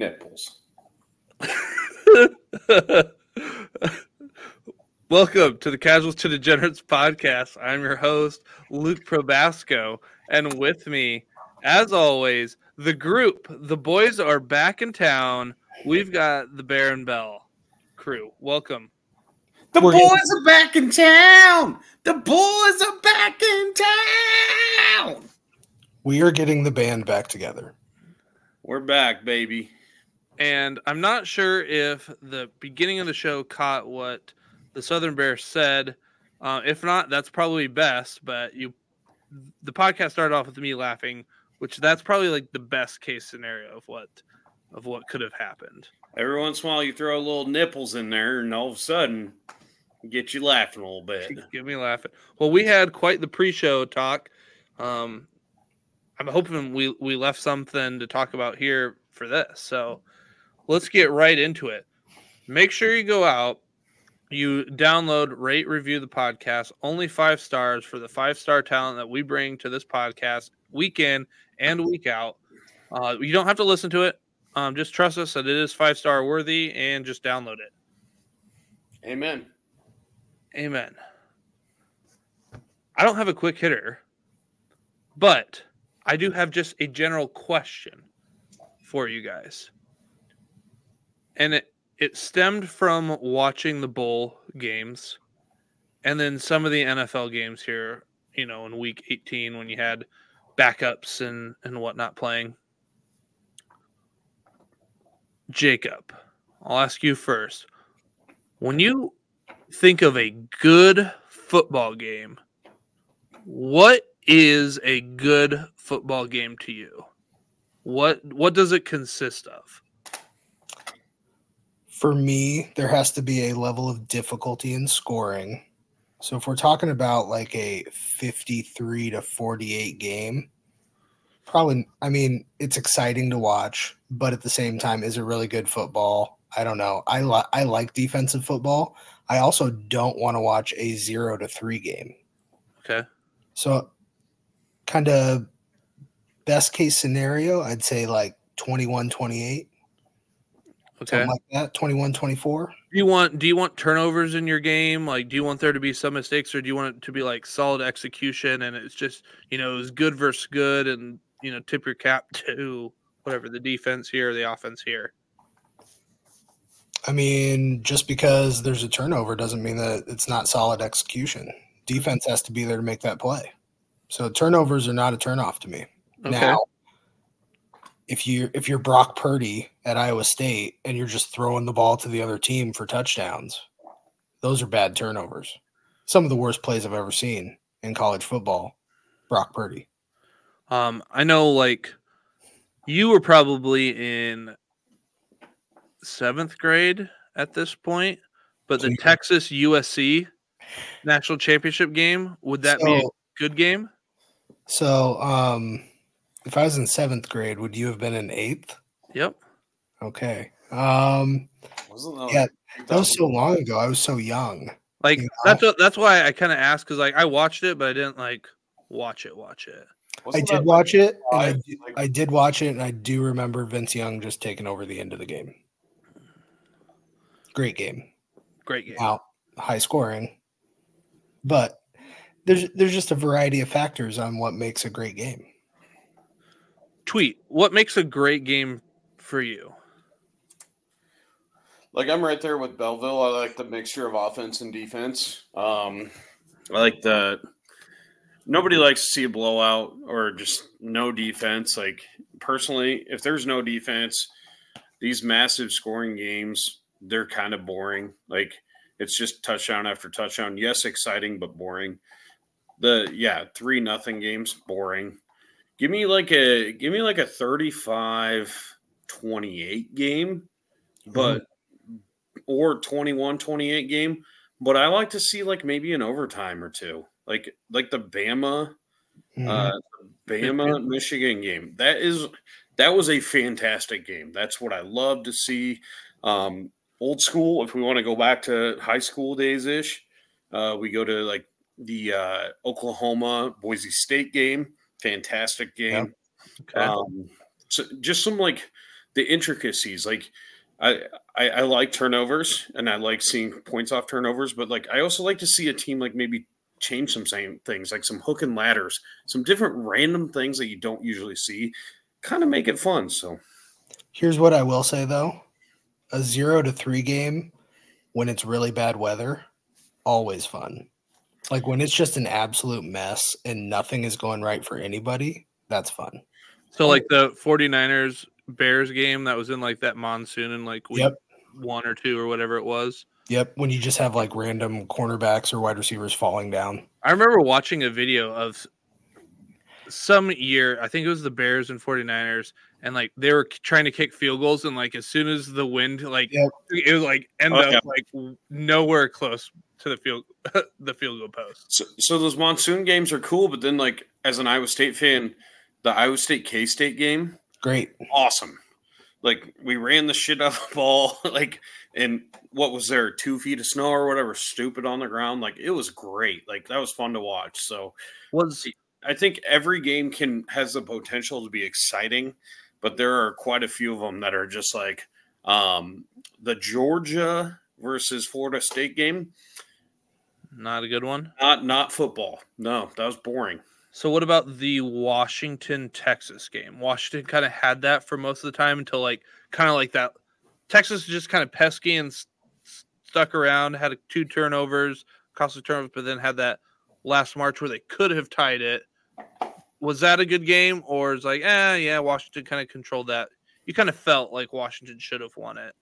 nipples. Welcome to the Casuals to Degenerates podcast. I'm your host, Luke Probasco, and with me, as always, the group. The boys are back in town. We've got the Baron Bell crew. Welcome. The We're boys gonna- are back in town. The boys are back in town. We are getting the band back together. We're back, baby. And I'm not sure if the beginning of the show caught what the Southern Bear said. Uh, if not, that's probably best. But you, the podcast started off with me laughing, which that's probably like the best case scenario of what of what could have happened. Every once in a while, you throw little nipples in there, and all of a sudden, get you laughing a little bit. Get me laughing. Well, we had quite the pre-show talk. Um, I'm hoping we we left something to talk about here for this. So let's get right into it. Make sure you go out, you download, rate, review the podcast. Only five stars for the five star talent that we bring to this podcast week in and week out. Uh, you don't have to listen to it. Um, just trust us that it is five star worthy and just download it. Amen. Amen. I don't have a quick hitter, but I do have just a general question for you guys. And it, it stemmed from watching the bowl games and then some of the NFL games here, you know, in week 18 when you had backups and, and whatnot playing. Jacob, I'll ask you first. When you think of a good football game, what is a good football game to you? What what does it consist of? For me, there has to be a level of difficulty in scoring. So if we're talking about like a 53 to 48 game, probably I mean, it's exciting to watch, but at the same time is it really good football? I don't know. I li- I like defensive football. I also don't want to watch a 0 to 3 game. Okay. So kind of best case scenario, I'd say like 21 28. Okay. something like that 21 24 Do you want do you want turnovers in your game? Like do you want there to be some mistakes or do you want it to be like solid execution and it's just, you know, it's good versus good and, you know, tip your cap to whatever the defense here, the offense here. i mean just because there's a turnover doesn't mean that it's not solid execution defense has to be there to make that play so turnovers are not a turnoff to me Okay. now if you if you're brock purdy at iowa state and you're just throwing the ball to the other team for touchdowns those are bad turnovers some of the worst plays i've ever seen in college football brock purdy Um, I know like you were probably in seventh grade at this point, but the Texas USC national championship game, would that be a good game? So, um, if I was in seventh grade, would you have been in eighth? Yep. Okay. Um, Wasn't that, Yeah, that was so long ago. I was so young. Like Yeah. that's what, that's why I kind of asked because like I watched it, but I didn't like watch it. Watch it. I did watch it, and I, five? Like- I did watch it, and I do remember Vince Young just taking over the end of the game. Great game. Great game. Now, high scoring, but there's there's just a variety of factors on what makes a great game. Tweet. What makes a great game for you? Like I'm right there with Belleville. I like the mixture of offense and defense. Um, I like the nobody likes to see a blowout or just no defense. Like personally, if there's no defense, these massive scoring games they're kind of boring. Like it's just touchdown after touchdown. Yes, exciting but boring. The yeah three nothing games boring. Give me like a give me like a 35-28 game, but or 21-28 game. But I like to see like maybe an overtime or two. Like like the Bama Mhm. uh, Bama Michigan game. That is that was a fantastic game. That's what I love to see. Um, old school. If we want to go back to high school days ish, uh, we go to like the uh, Oklahoma Boise State game. Fantastic game. Okay. Um, so just some like the intricacies. Like I, I I like turnovers and I like seeing points off turnovers, but like I also like to see a team like maybe change some same things, like some hook and ladders, some different random things that you don't usually see, kind of make it fun. So Here's what I will say though: a zero to three game when it's really bad weather, always fun. Like when it's just an absolute mess and nothing is going right for anybody, that's fun. So like the 49ers Bears game that was in like that monsoon and like week Yep. one or two or whatever it was. Yep. When you just have like random cornerbacks or wide receivers falling down. I remember watching a video of some year, I think it was the Bears and 49ers, and like they were trying to kick field goals, and like as soon as the wind, like Yep. it was like end Okay. up like nowhere close to the field the field goal post. So, so those monsoon games are cool, but then like as an Iowa State fan, the Iowa State K State game, Great. awesome. Like we ran the shit out of the ball, like and what was there, two feet of snow or whatever, stupid on the ground. Like it was great. Like that was fun to watch. So Was I think every game can has the potential to be exciting, but there are quite a few of them that are just like um, the Georgia versus Florida State game. not a good one. Not not football. No, that was boring. So what about the Washington Texas game? Washington kind of had that for most of the time until like kind of like that. Texas just kind of pesky and s- s- stuck around. Had two turnovers, cost costly turnovers, but then had that last March where they could have tied it. Was that a good game, or is like, eh, yeah, Washington kind of controlled that? You kind of felt like Washington should have won it.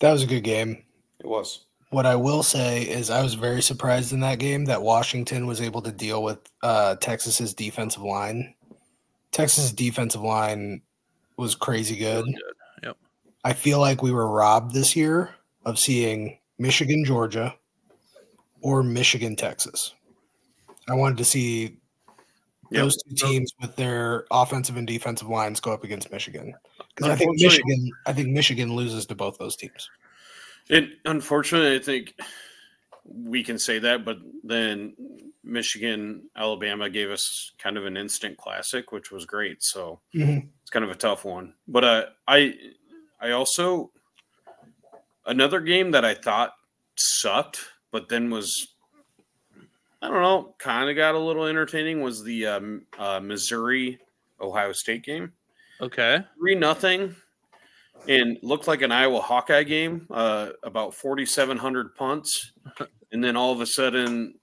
That was a good game. It was. What I will say is I was very surprised in that game that Washington was able to deal with uh, Texas's defensive line. Texas's defensive line was crazy good. Really good. Yep. I feel like we were robbed this year of seeing Michigan, Georgia, or Michigan, Texas. I wanted to see Yep. those two teams with their offensive and defensive lines go up against Michigan. Because I think Michigan, I think Michigan loses to both those teams. And unfortunately, I think we can say that, but then Michigan, Alabama gave us kind of an instant classic, which was great. So Mhm. it's kind of a tough one. But uh, I, I also another game that I thought sucked, but then was I don't know, kind of got a little entertaining was the um, uh, Missouri Ohio State game Okay. three nothing and looked like an Iowa Hawkeye game, uh, about 4,700 punts. And then all of a sudden,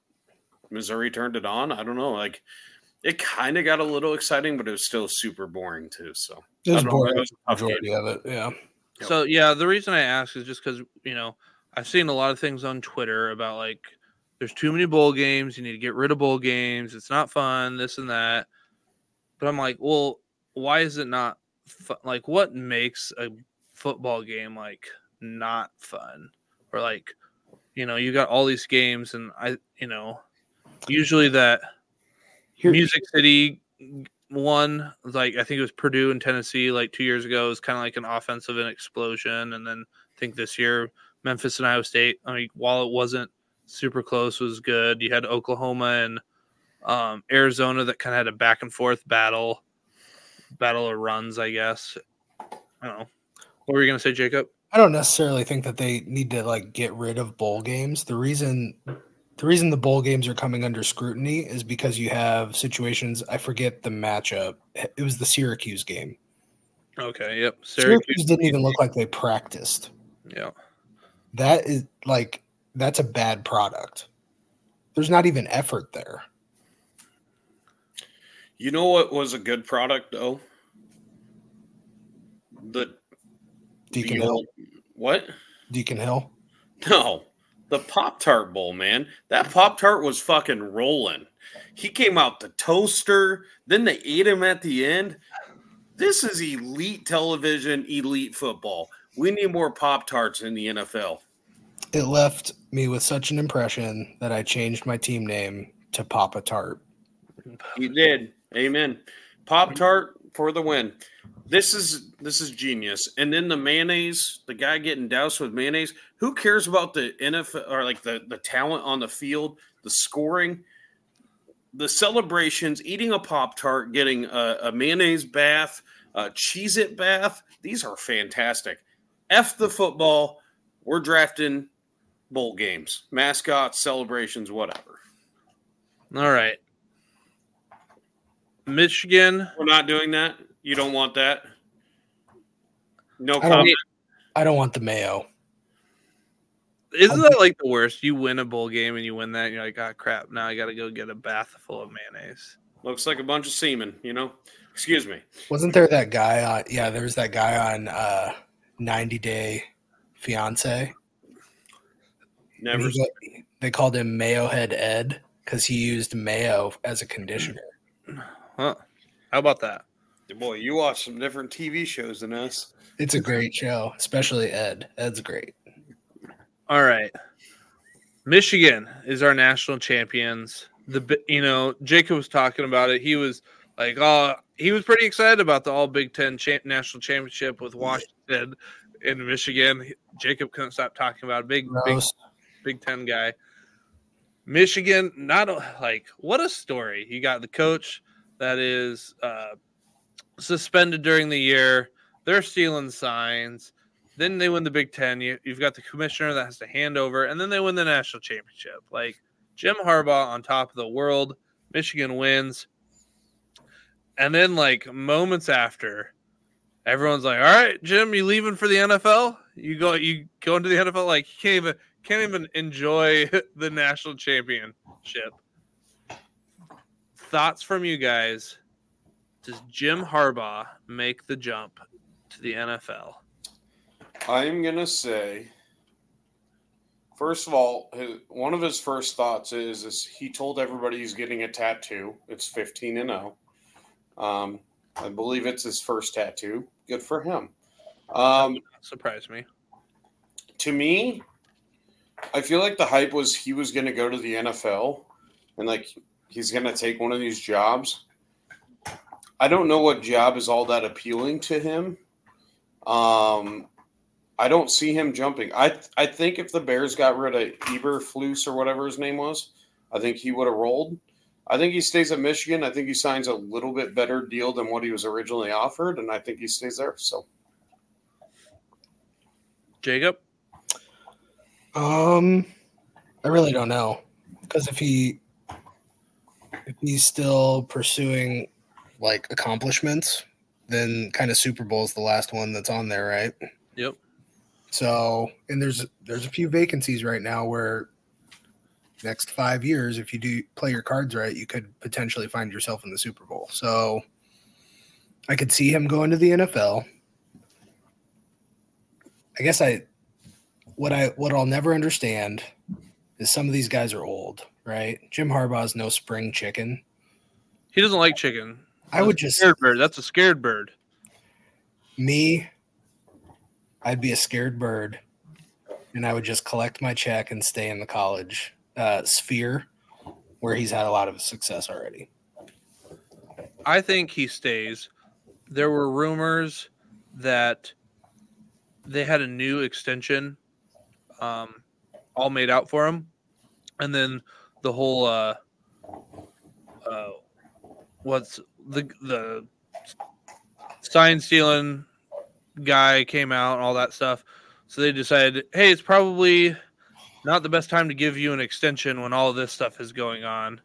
Missouri turned it on. I don't know. Like, it kind of got a little exciting, but it was still super boring, too. So, It was I don't know, boring. it was a tough Majority of it, yeah. So yeah, the reason I ask is just because you know I've seen a lot of things on Twitter about like there's too many bowl games. You need to get rid of bowl games. It's not fun. This and that. But I'm like, well, why is it not fun? Like, what makes a football game like not fun? Or like, you know, you got all these games, and I, you know, usually that Here- Music City one, like I think it was Purdue and Tennessee, like two years ago, was kind of like an offensive and explosion, and then I think this year Memphis and Iowa State. I mean, while it wasn't super close, was good. You had Oklahoma and um, Arizona that kind of had a back and forth battle, battle of runs, I guess. I don't know. What were you gonna say, Jacob? I don't necessarily think that they need to like get rid of bowl games. The reason the reason the bowl games are coming under scrutiny is because you have situations. I forget the matchup. It was the Syracuse game. Okay, yep. Syracuse, Syracuse, didn't even look like they practiced. yeah. That is like that's a bad product. There's not even effort there. you know what was a good product, though? The, Deacon the uh, Hill. what? Deacon Hill. No, the Pop Tart Bowl, man. That Pop Tart was fucking rolling. He came out the toaster, then they ate him at the end. This is elite television, elite football. We need more Pop Tarts in the NFL. It left me with such an impression that I changed my team name to Papa Tart. He did. Amen. Pop Tart for the win. This is this is genius. And then the mayonnaise, the guy getting doused with mayonnaise. Who cares about the NFL or like the the talent on the field, the scoring, the celebrations, eating a pop tart, getting a, a mayonnaise bath, uh, Cheez It Bath. These are fantastic. F the football. We're drafting bowl games, mascots, celebrations, whatever. All right. Michigan. We're not doing that. You don't want that. No I don't, comment. I don't want the mayo. Isn't that like the worst? You win a bowl game and you win that, and you're like, oh crap, now I got to go get a bath full of mayonnaise. Looks like a bunch of semen. You know. Excuse me. Wasn't there that guy on? Yeah, there was that guy on uh, 90 Day Fiance. Never. Got- they called him Mayo Head Ed because he used mayo as a conditioner. Huh? How about that? Boy, you watch some different TV shows than us. It's a great show, especially Ed. Ed's great. All right. Michigan is our national champions. The you know Jacob was talking about it. He was like, oh, he was pretty excited about the All Big Ten cha- national championship with Washington in Michigan. Jacob couldn't stop talking about it. big, big, Gross. Big Ten guy. Michigan, not like what a story. You got the coach that is uh, suspended during the year. They're stealing signs. Then they win the Big Ten. You, you've got the commissioner that has to hand over, and then they win the national championship. Like Jim Harbaugh on top of the world. Michigan wins. And then, like moments after, everyone's like, "All right, Jim, you leaving for the NFL? You go, you go into the NFL? Like, you can't even can't even enjoy the national championship." Thoughts from you guys? Does Jim Harbaugh make the jump to the NFL? I'm gonna say, first of all, his, one of his first thoughts is, is he told everybody he's getting a tattoo. It's 15 and 0. Um, I believe it's his first tattoo. Good for him. Um, Surprise me. to me, I feel like the hype was he was going to go to the NFL and like he's going to take one of these jobs. I don't know what job is all that appealing to him. Um, I don't see him jumping. I I think if the Bears got rid of Eberflus or whatever his name was, I think he would have rolled. I think he stays at Michigan. I think he signs a little bit better deal than what he was originally offered, and I think he stays there. So Jacob, Um, I really don't know because if he if he's still pursuing like accomplishments, then kind of Super Bowl is the last one that's on there, right? Yep. So, and there's there's a few vacancies right now where next five years, if you do play your cards right, you could potentially find yourself in the Super Bowl. So, I could see him going to the NFL. I guess I what I what I'll never understand is some of these guys are old, right? Jim Harbaugh's no spring chicken. he doesn't like chicken. I would just Scared bird. That's a scared bird. me, I'd be a scared bird, and I would just collect my check and stay in the college uh, sphere where he's had a lot of success already. I think he stays. There were rumors that they had a new extension um, all made out for him. And then the whole uh, uh, what's the the sign stealing guy came out and all that stuff. So they decided, hey, it's probably not the best time to give you an extension when all this stuff is going on.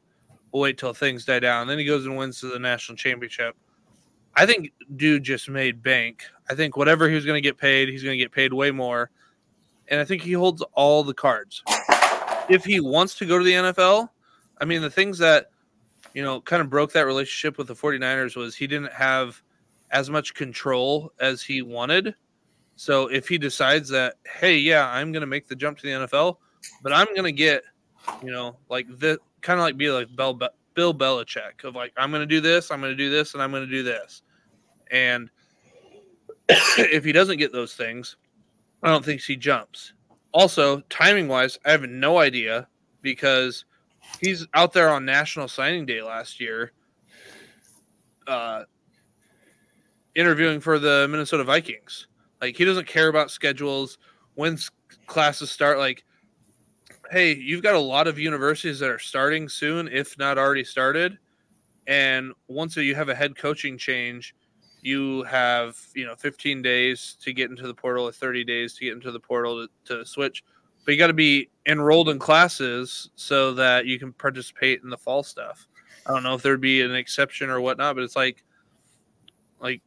We'll wait till things die down. And then he goes and wins the national championship. I think dude just made bank. I think whatever he was going to get paid, he's going to get paid way more. And I think he holds all the cards. If he wants to go to the NFL, I mean, the things that, you know, kind of broke that relationship with the 49ers was he didn't have as much control as he wanted. So if he decides that, hey, yeah, I'm going to make the jump to the NFL, but I'm going to get, you know, like the kind of like be like Bell, Bill Belichick of like, I'm going to do this, I'm going to do this, and I'm going to do this. And if he doesn't get those things, I don't think he jumps. Also, timing wise, I have no idea because he's out there on National Signing Day last year, uh, interviewing for the Minnesota Vikings. Like he doesn't care about schedules when classes start. Like, hey, you've got a lot of universities that are starting soon, if not already started. And once you have a head coaching change, you have you know 15 days to get into the portal or 30 days to get into the portal to, to switch but you got to be enrolled in classes so that you can participate in the fall stuff. I don't know if there'd be an exception or whatnot but it's like like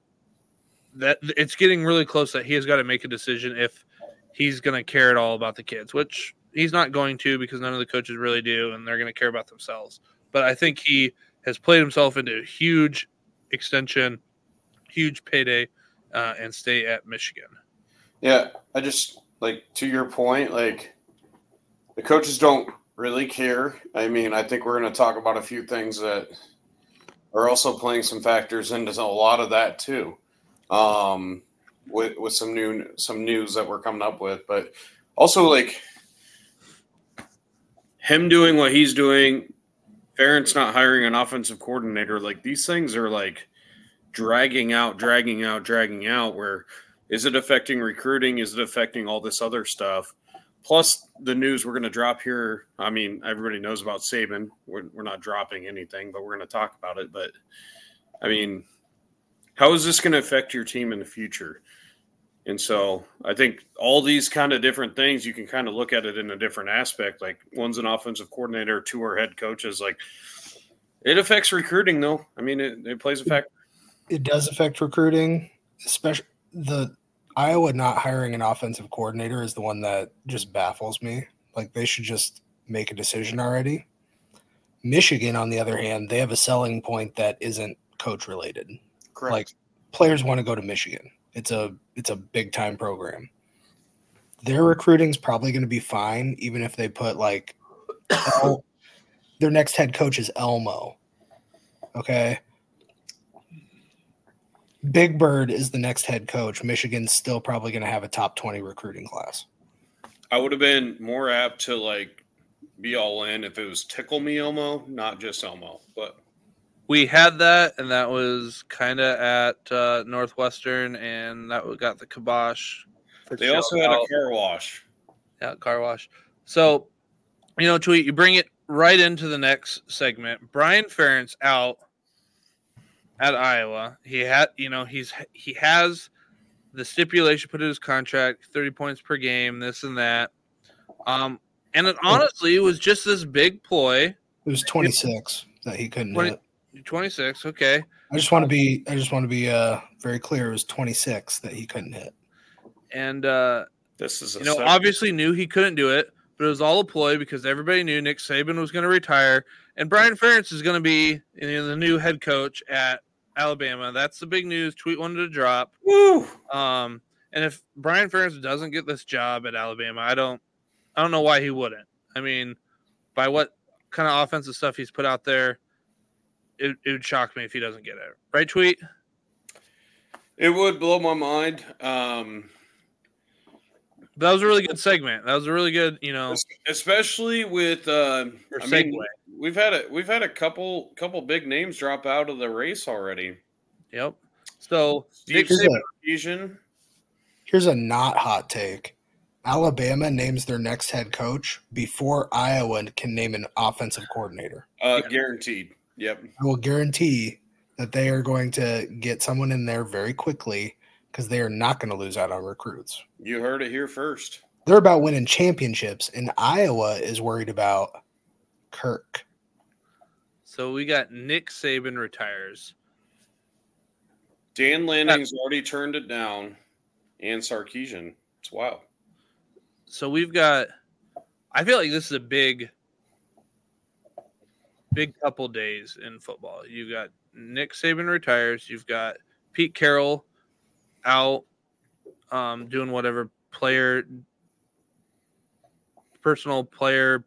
that it's getting really close that he has got to make a decision if he's going to care at all about the kids which he's not going to because none of the coaches really do and they're going to care about themselves. But i think he has played himself into a huge extension huge payday uh, and stay at Michigan. Yeah, I just like to your point, like the coaches don't really care. I mean, I think we're going to talk about a few things that are also playing some factors into a lot of that too. Um, with with some new some news that we're coming up with, but also like him doing what he's doing, Ferentz not hiring an offensive coordinator, like these things are like dragging out, dragging out, dragging out. Where is it affecting recruiting? Is it affecting all this other stuff? Plus the news we're going to drop here. I mean, everybody knows about Saban. We're, we're not dropping anything, but we're going to talk about it. But I mean, how is this going to affect your team in the future? And so I think all these kind of different things, you can kind of look at it in a different aspect. Like one's an offensive coordinator, two are head coaches. Like it affects recruiting, though. I mean, it, it plays a factor it does affect recruiting, especially the Iowa not hiring an offensive coordinator is the one that just baffles me. Like they should just make a decision already. Michigan, on the other hand, they have a selling point that isn't coach related. Correct. Like players want to go to Michigan. It's a it's a big time program. Their recruiting's probably going to be fine, even if they put like El, their next head coach is Elmo. Okay, Big Bird is the next head coach. Michigan's still probably going to have a top 20 recruiting class. I would have been more apt to like be all in if it was Tickle Me Elmo, not just Elmo. But we had that, and that was kind of at uh, Northwestern, and that got the kibosh. They also had out. a car wash. Yeah, car wash. So, you know, tweet you bring it right into the next segment. Brian Ferentz out at Iowa. He had, you know, he's he has the stipulation put in his contract, thirty points per game, this and that. Um, and it honestly was just this big ploy. It was twenty six that he couldn't 20, hit. Twenty six, okay. I just want to be I just want to be uh very clear. It was twenty six that he couldn't hit. And uh this is you know obviously knew he couldn't do it, but it was all a ploy because everybody knew Nick Saban was going to retire and Brian Ferentz is going to be you know, the new head coach at Alabama. That's the big news. Tweet wanted to drop. Woo! Um, and if Brian Ferentz doesn't get this job at Alabama, I don't, I don't know why he wouldn't. I mean, by what kind of offensive stuff he's put out there, it, it would shock me if he doesn't get it. Right, tweet. It would blow my mind. Um, that was a really good segment. That was a really good, you know, especially with uh, I mean, we've had a we've had a couple couple big names drop out of the race already. Yep. So Steve here's, a, here's a not hot take. Alabama names their next head coach before Iowa can name an offensive coordinator. Uh, guaranteed. Yep. I will guarantee that they are going to get someone in there very quickly because they are not going to lose out on recruits. You heard it here first. They're about winning championships, and Iowa is worried about Kirk. So we got Nick Saban retires. Dan Lanning's uh, already turned it down, and Sarkisian. It's wild. So we've got. I feel like this is a big, big couple days in football. You've got Nick Saban retires. You've got Pete Carroll out um, doing whatever player, personal player,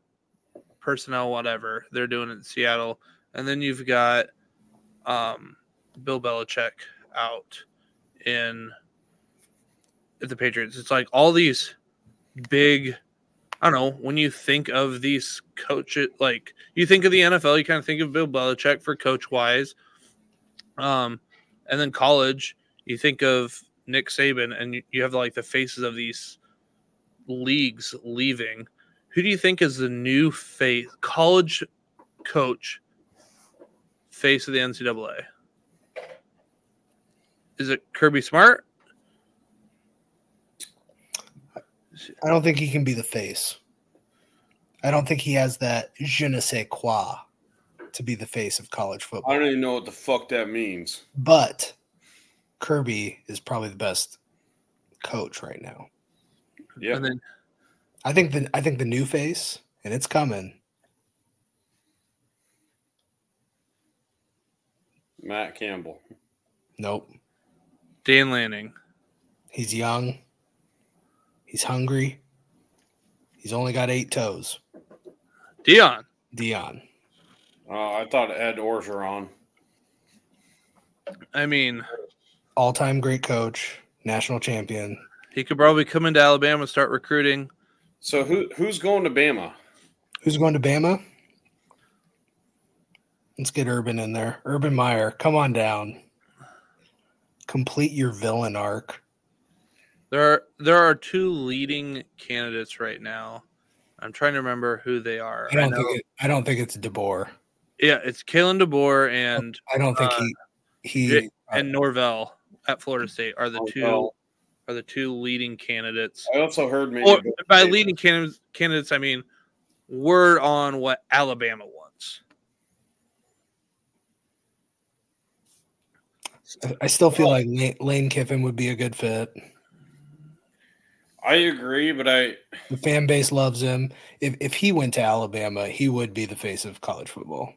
personnel, whatever they're doing in Seattle, and then you've got um, Bill Belichick out in at the Patriots. It's like all these big. I don't know. When you think of these coaches, like you think of the NFL, you kind of think of Bill Belichick for coach wise. Um, and then college, you think of Nick Saban, and you have like the faces of these leagues leaving. Who do you think is the new face college coach face of the NCAA? is it Kirby Smart? I don't think he can be the face. I don't think he has that je ne sais quoi to be the face of college football. I don't even know what the fuck that means. But Kirby is probably the best coach right now. Yeah. And then I think the I think the new face, and it's coming. Matt Campbell. Nope. Dan Lanning. He's young. He's hungry. He's only got eight toes. Deion. Deion. Uh, I thought Ed Orgeron. I mean, All time great coach, national champion. he could probably come into Alabama and start recruiting. So who who's going to Bama? Who's going to Bama? Let's get Urban in there. Urban Meyer, come on down. Complete your villain arc. There are there are two leading candidates right now. I'm trying to remember who they are. I don't know- think it, I don't think it's DeBoer. yeah, it's Kalen DeBoer and I don't think Uh, he he and Norvell at Florida State are the Oh, two well, are the two leading candidates. I also heard maybe Or by Davis. leading candidates, candidates, I mean word on what Alabama wants. I still feel like Lane, Lane Kiffin would be a good fit. I agree, but I The fan base loves him. If if he went to Alabama, he would be the face of college football.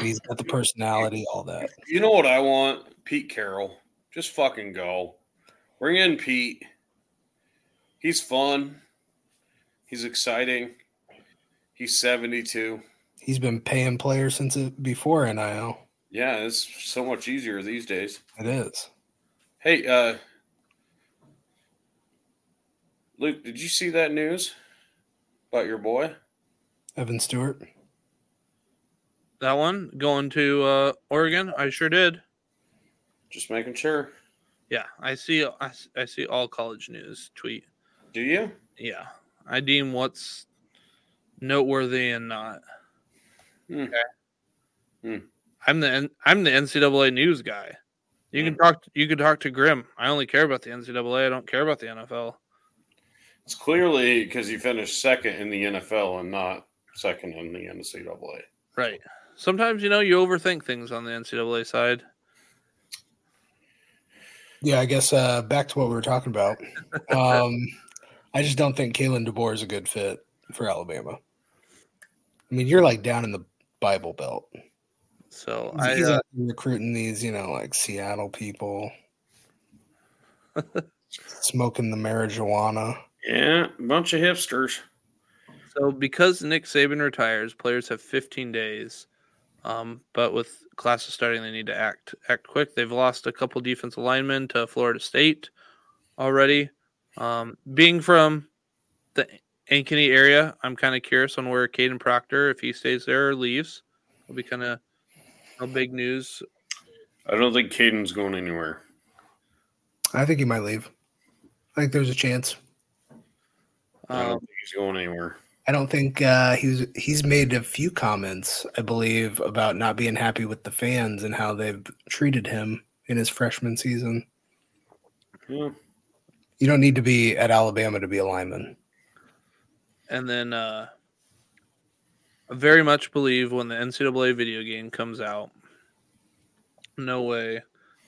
He's got the personality, all that. you know what I want? Pete Carroll. Just fucking go. Bring in Pete. He's fun. He's exciting. He's 72. He's been paying players since before NIL. Yeah, it's so much easier these days. It is. Hey, uh Luke, did you see that news about your boy? Evan Stewart. That one going to uh, Oregon, I sure did. Just making sure. Yeah, I see. I, s- I see all college news tweet. Do you? Yeah, I deem what's noteworthy and not. Hmm. Hmm. I'm the N- I'm the NCAA news guy. You can talk. You can talk to Grim. I only care about the NCAA. I don't care about the NFL. It's clearly because you finished second in the NFL and not second in the NCAA. Right. Sometimes you know you overthink things on the NCAA side. Yeah, I guess uh, back to what we were talking about. Um, I just don't think Kalen DeBoer is a good fit for Alabama. I mean, you're like down in the Bible Belt. So He's, I he's uh, recruiting these, you know, like Seattle people, smoking the marijuana. Yeah, a bunch of hipsters. so because Nick Saban retires, players have 15 days. Um, but with classes starting, they need to act act quick. They've lost a couple defensive linemen to Florida State already. Um, being from the Ankeny area, I'm kind of curious on where Kadyn Proctor, if he stays there or leaves, will be kind of no big news. I don't think Kadyn's going anywhere. I think he might leave. I think there's a chance. I don't Um, think he's going anywhere. I don't think uh, he's he's made a few comments, I believe, about not being happy with the fans and how they've treated him in his freshman season. Yeah. You don't need to be at Alabama to be a lineman. And then uh, I very much believe when the NCAA video game comes out, no way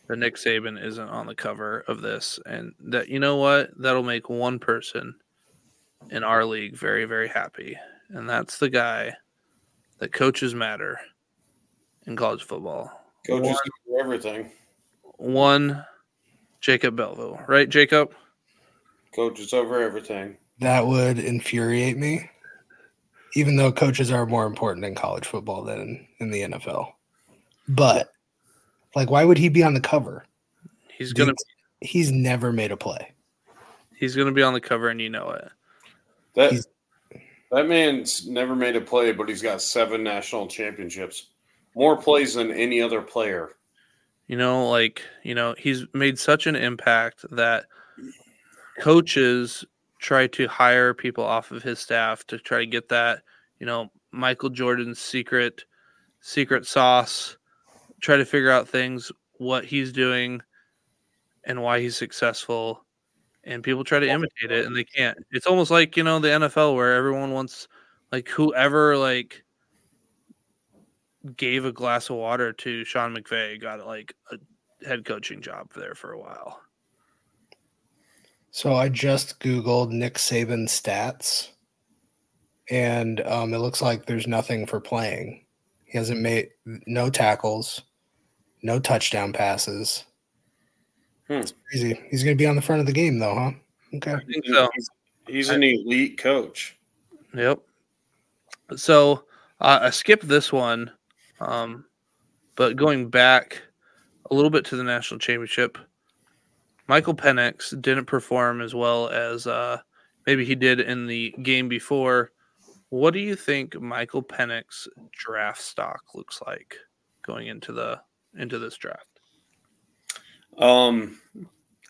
that Nick Saban isn't on the cover of this. And that, you know what? That'll make one person in our league very, very happy. And that's the guy that coaches matter in college football. Coaches One- do everything. One, Jacob Belleville, right, Jacob? Coaches over everything. That would infuriate me, even though coaches are more important in college football than in the NFL. But, like, why would he be on the cover? He's gonna He's never made a play. he's gonna be on the cover, and you know it. That He's- that man's never made a play, but he's got seven national championships. More plays than any other player. You know, like, you know, he's made such an impact that coaches try to hire people off of his staff to try to get that, you know, Michael Jordan's secret secret sauce, try to figure out things what he's doing and why he's successful and people try to imitate it and they can't. It's almost like, you know, the NFL where everyone wants like whoever like gave a glass of water to Sean McVay got like a head coaching job there for a while. So I just Googled Nick Saban stats and um, it looks like there's nothing for playing. He hasn't made no tackles, no touchdown passes. Hmm. It's crazy. He's going to be on the front of the game, though, huh? Okay. I think so. He's, he's an elite coach. Yep. So uh, I skipped this one, um, but going back a little bit to the national championship, Michael Penix didn't perform as well as uh, maybe he did in the game before. What do you think Michael Penix draft stock looks like going into the into this draft? Um,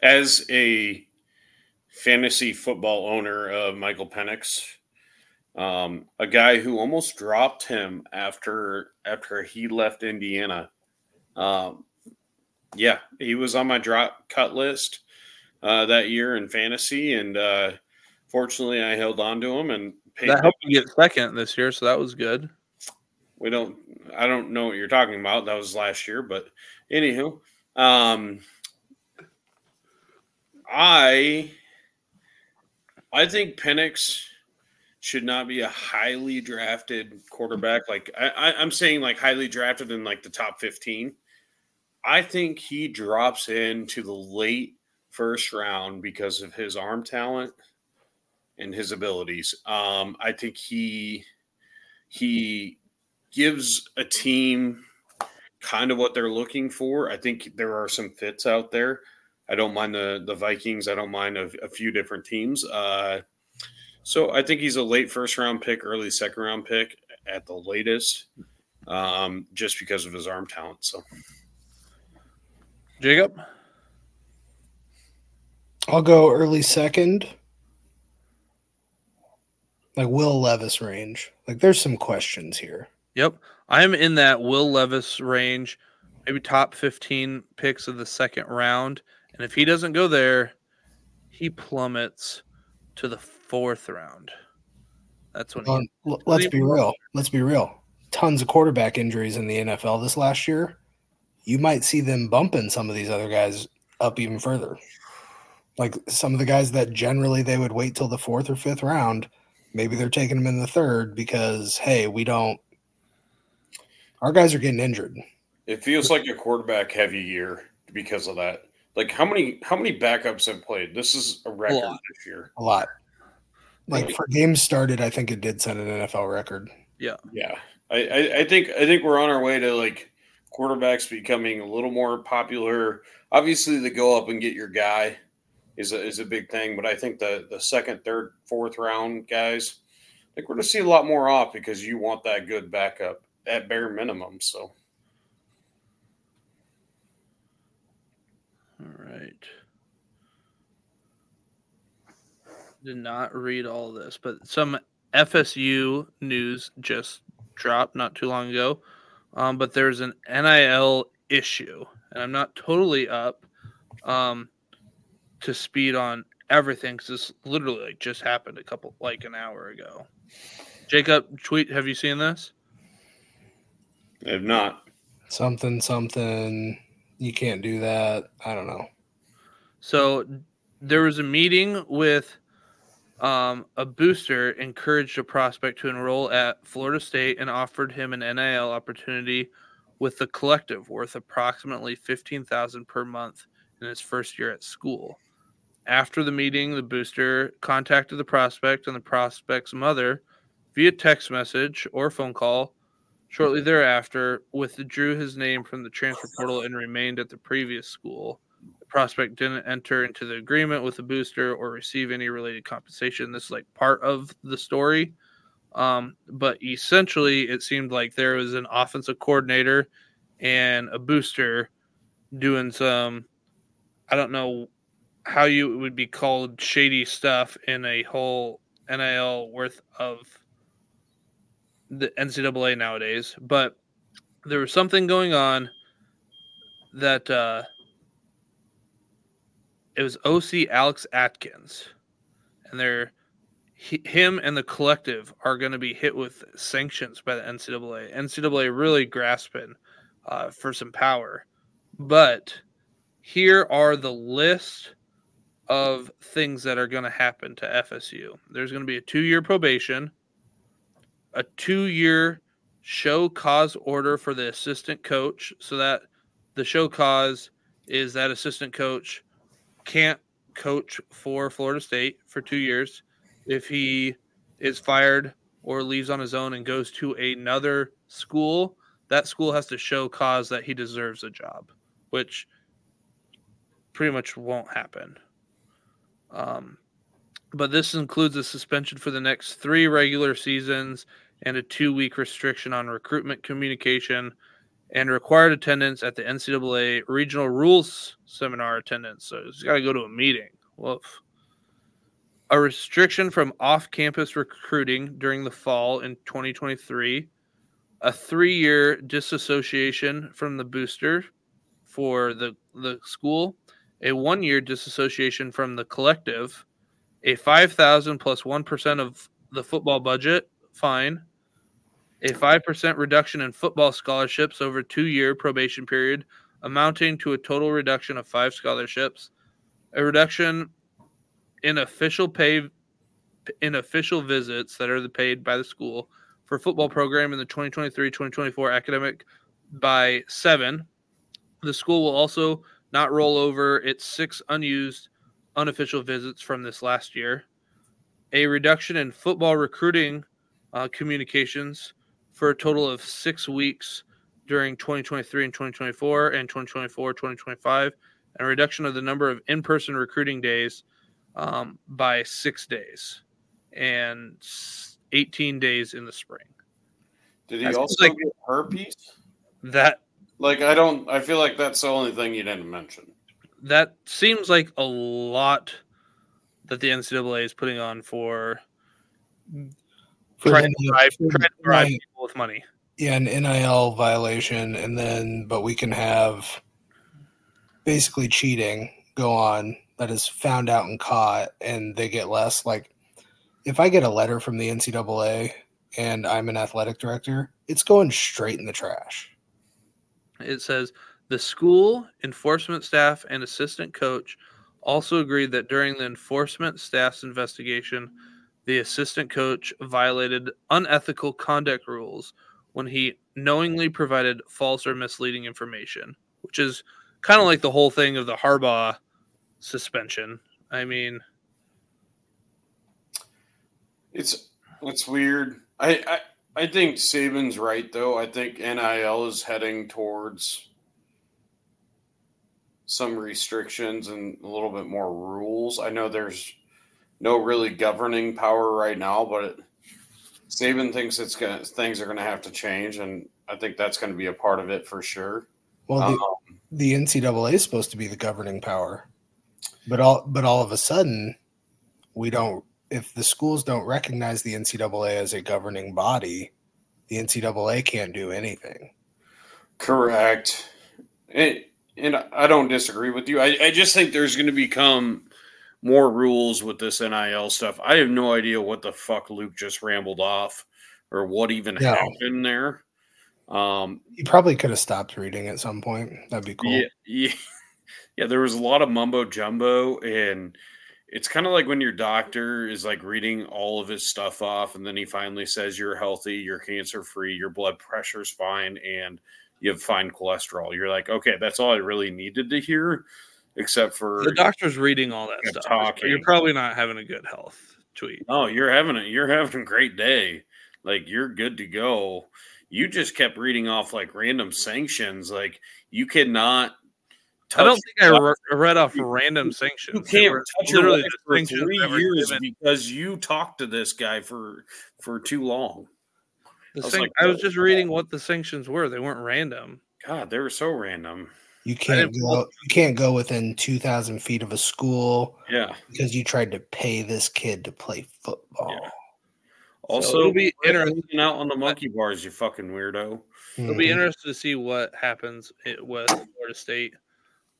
as a fantasy football owner of Michael Penix, um, a guy who almost dropped him after after he left Indiana. Um, yeah, he was on my drop cut list uh, that year in fantasy, and uh, fortunately, I held on to him and that helped you get second this year, so that was good. We don't. I don't know what you're talking about. That was last year, but anywho, um, I I think Penix should not be a highly drafted quarterback. Like I, I'm saying, like highly drafted in like the top 15. I think he drops into the late first round because of his arm talent and his abilities. Um, I think he he gives a team kind of what they're looking for. I think there are some fits out there. I don't mind the the Vikings. I don't mind a, a few different teams. Uh, so I think he's a late first round pick, early second round pick at the latest, um, just because of his arm talent. So, Jacob, I'll go early second like Will Levis range. Like there's some questions here. Yep. I'm in that Will Levis range, maybe top 15 picks of the second round. And if he doesn't go there, he plummets to the fourth round. That's when um, he, let's be real. Let's be real. Tons of quarterback injuries in the NFL this last year. You might see them bumping some of these other guys up even further. Like some of the guys that generally they would wait till the fourth or fifth round Maybe they're taking them in the third because hey, we don't. Our guys are getting injured. It feels like a quarterback heavy year because of that. Like how many how many backups have played? This is a record a this year. A lot. Like for games started, I think it did set an NFL record. Yeah. Yeah. I, I, I think I think we're on our way to like quarterbacks becoming a little more popular. Obviously, the go up and get your guy is a, is a big thing. But I think the the second, third, fourth round guys, I think we're going to see a lot more off because you want that good backup at bare minimum. So. All right. Did not read all this, but some FSU news just dropped not too long ago. Um, but there's an NIL issue, and I'm not totally up. Um, to speed on everything because this literally like just happened a couple like an hour ago. Jacob, tweet. Have you seen this? I have not. Something, something. You can't do that. I don't know. So there was a meeting with um, a booster encouraged a prospect to enroll at Florida State and offered him an NIL opportunity with the collective worth approximately fifteen thousand per month in his first year at school. After the meeting, the booster contacted the prospect and the prospect's mother via text message or phone call. Shortly thereafter, withdrew his name from the transfer portal and remained at the previous school. The prospect didn't enter into the agreement with the booster or receive any related compensation. This is like part of the story. Um, but essentially, it seemed like there was an offensive coordinator and a booster doing some, I don't know how you would be called shady stuff in a whole NIL worth of the NCAA nowadays, but there was something going on. that uh, it was OC Alex Atkins, and they're he, him and the collective are going to be hit with sanctions by the NCAA. NCAA really grasping uh, for some power, but here are the list of things that are going to happen to FSU. There's going to be a two-year probation, a two-year show cause order for the assistant coach, so that the show cause is that assistant coach can't coach for Florida State for two years. If he is fired or leaves on his own and goes to another school, that school has to show cause that he deserves a job, which pretty much won't happen. Um, but this includes a suspension for the next three regular seasons and a two week restriction on recruitment communication and required attendance at the NCAA regional rules seminar attendance. So he's got to go to a meeting. Woof. A restriction from off campus recruiting during the fall in 2023. A three year disassociation from the booster for the, the school. A one year disassociation from the collective. A 5,000 plus 1 of the football budget fine a 5% reduction in football scholarships over two year probation period, amounting to a total reduction of five scholarships, a reduction in official pay in official visits that are paid by the school for football program in the 2023-2024 academic by seven. The school will also not roll over its six unused unofficial visits from this last year. A reduction in football recruiting uh, communications for a total of six weeks during 2023 and 2024 and 2024 2025 and a reduction of the number of in-person recruiting days um, by six days and 18 days in the spring. Did he also like, get herpes? That like i don't i feel like that's the only thing you didn't mention that seems like a lot that the ncaa is putting on for trying to bribe, trying to bribe people with money. Yeah, an NIL violation, and then but we can have basically cheating go on that is found out and caught, and they get less. Like if I get a letter from the NCAA and I'm an athletic director, it's going straight in the trash. It says the school, enforcement staff, and assistant coach also agreed that during the enforcement staff's investigation the assistant coach violated unethical conduct rules when he knowingly provided false or misleading information, which is kind of like the whole thing of the Harbaugh suspension. I mean, it's it's weird. I, I I think Saban's right though. I think NIL is heading towards some restrictions and a little bit more rules. I know there's no really governing power right now, but it, Saban thinks it's gonna things are gonna have to change, and I think that's going to be a part of it for sure. Well, the, um, the NCAA is supposed to be the governing power, but all but all of a sudden, we don't. If the schools don't recognize the NCAA as a governing body, the NCAA can't do anything. Correct. And, and I don't disagree with you. I, I just think there's going to become more rules with this NIL stuff. I have no idea what the fuck Luke just rambled off or what even happened there. Um, he probably could have stopped reading at some point. That'd be cool. Yeah, yeah, yeah. There was a lot of mumbo jumbo, and it's kind of like when your doctor is like reading all of his stuff off, and then he finally says you're healthy, you're cancer free, your blood pressure's fine, and you have fine cholesterol. You're like, okay, that's all I really needed to hear except for the doctor's reading all that stuff. Talking. You're probably not having a good health tweet. Oh, you're having a you're having a great day. Like you're good to go. You just kept reading off like random sanctions. Like you cannot. I don't think I re- read off random sanctions. You can't touch literally for three years given. because you talked to this guy for for too long. I was, like, I was just reading what the sanctions were. They weren't random. God, they were so random. You can't go. You can't go within two thousand feet of a school. Yeah, because you tried to pay this kid to play football. Yeah. Also, so it'll be interesting out on the monkey bars, you fucking weirdo. It'll be Mhm. interesting to see what happens with Florida State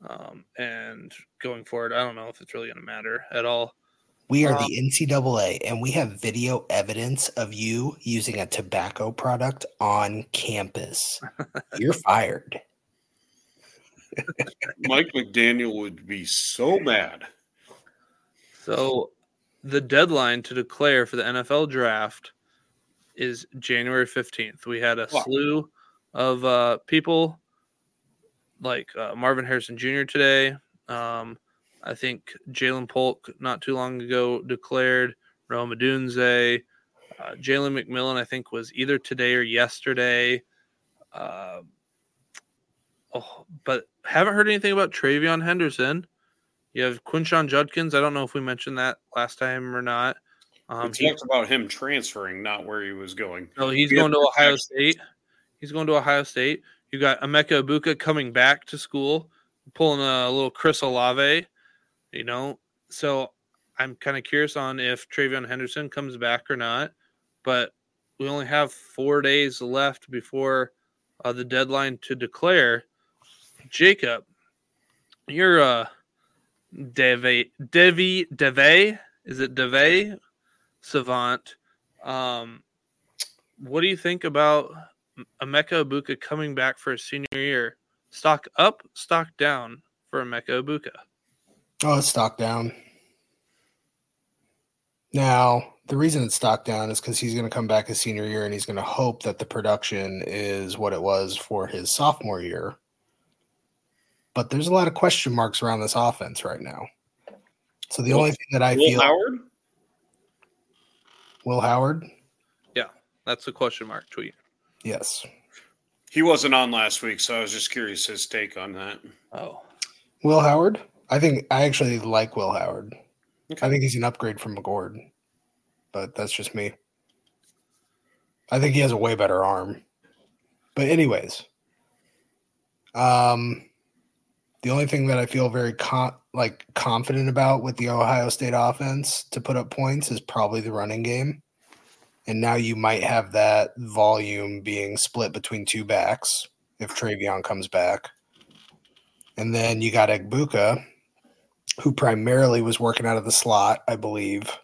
um, and going forward. I don't know if it's really going to matter at all. We are Um, the NCAA, and we have video evidence of you using a tobacco product on campus. You're fired. Mike McDaniel would be so mad. So the deadline to declare for the NFL draft is January 15th. We had a Wow. slew of uh, people like uh, Marvin Harrison Jr. today. Um, I think Ja'Lynn Polk not too long ago declared, Rome Odunze, uh, Jalen McMillan, I think was either today or yesterday. Uh, oh, but haven't heard anything about TreVeyon Henderson. You have Quinshon Judkins. I don't know if we mentioned that last time or not. Um, we he, talked about him transferring, not where he was going. no, he's he going to Ohio. State. He's going to Ohio State. You got Emeka Egbuka coming back to school, pulling a little Chris Olave, you know. So I'm kind of curious on if TreVeyon Henderson comes back or not. But we only have four days left before uh, the deadline to declare. Jacob, you're uh Deve Devi Deve is it Deve savant? Um, what do you think about Emeka Egbuka coming back for his senior year? Stock up, stock down for Emeka Egbuka. Oh, it's stock down. Now, the reason it's stock down is because he's going to come back his senior year and he's going to hope that the production is what it was for his sophomore year. But there's a lot of question marks around this offense right now. So the Will- only thing that I feel. Will feel Howard? Will Howard, Yeah, That's the question mark tweet. yes. He wasn't on last week, so I was just curious his take on that. Oh, Will Howard, I think I actually like Will Howard. Okay. I think he's an upgrade from McCord, but that's just me. I think he has a way better arm. But anyways, um, the only thing that I feel very con- like confident about with the Ohio State offense to put up points is probably the running game. And now you might have that volume being split between two backs if TreVeyon comes back. And then you got Egbuka, who primarily was working out of the slot, I believe.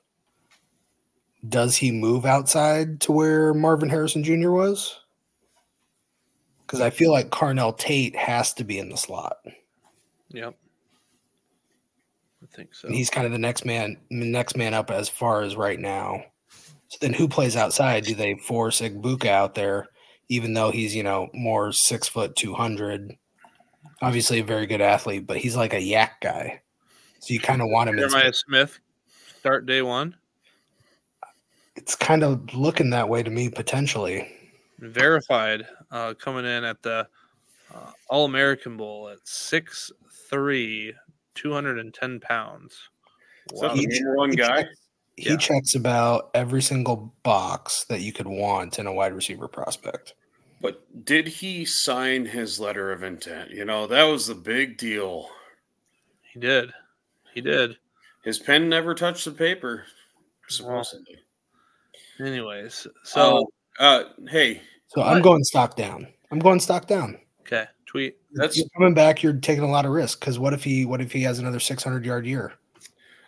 Does he move outside to where Marvin Harrison Jr. was? Because I feel like Carnell Tate has to be in the slot. yep. I think so. And he's kind of the next man, next man up as far as right now. So then, who plays outside? Do they force Egbuka out there, even though he's you know more six foot two hundred? Obviously, a very good athlete, but he's like a YAC guy. So you kind of want him. In Jeremiah Smith start day one. it's kind of looking that way to me potentially. verified uh, coming in at the uh, All American Bowl at 6'3, 210 pounds. Is Wow. the He- number one guy? checks- He Yeah. checks about every single box that you could want in a wide receiver prospect. But did he sign his letter of intent? You know, that was the big deal. He did. He did. His pen never touched the paper, supposedly. Anyways, so Uh, uh, hey, So I'm going stock down. I'm going stock down. okay, tweet. that's You're coming back. You're taking a lot of risk because what if he what if he has another 600 yard year?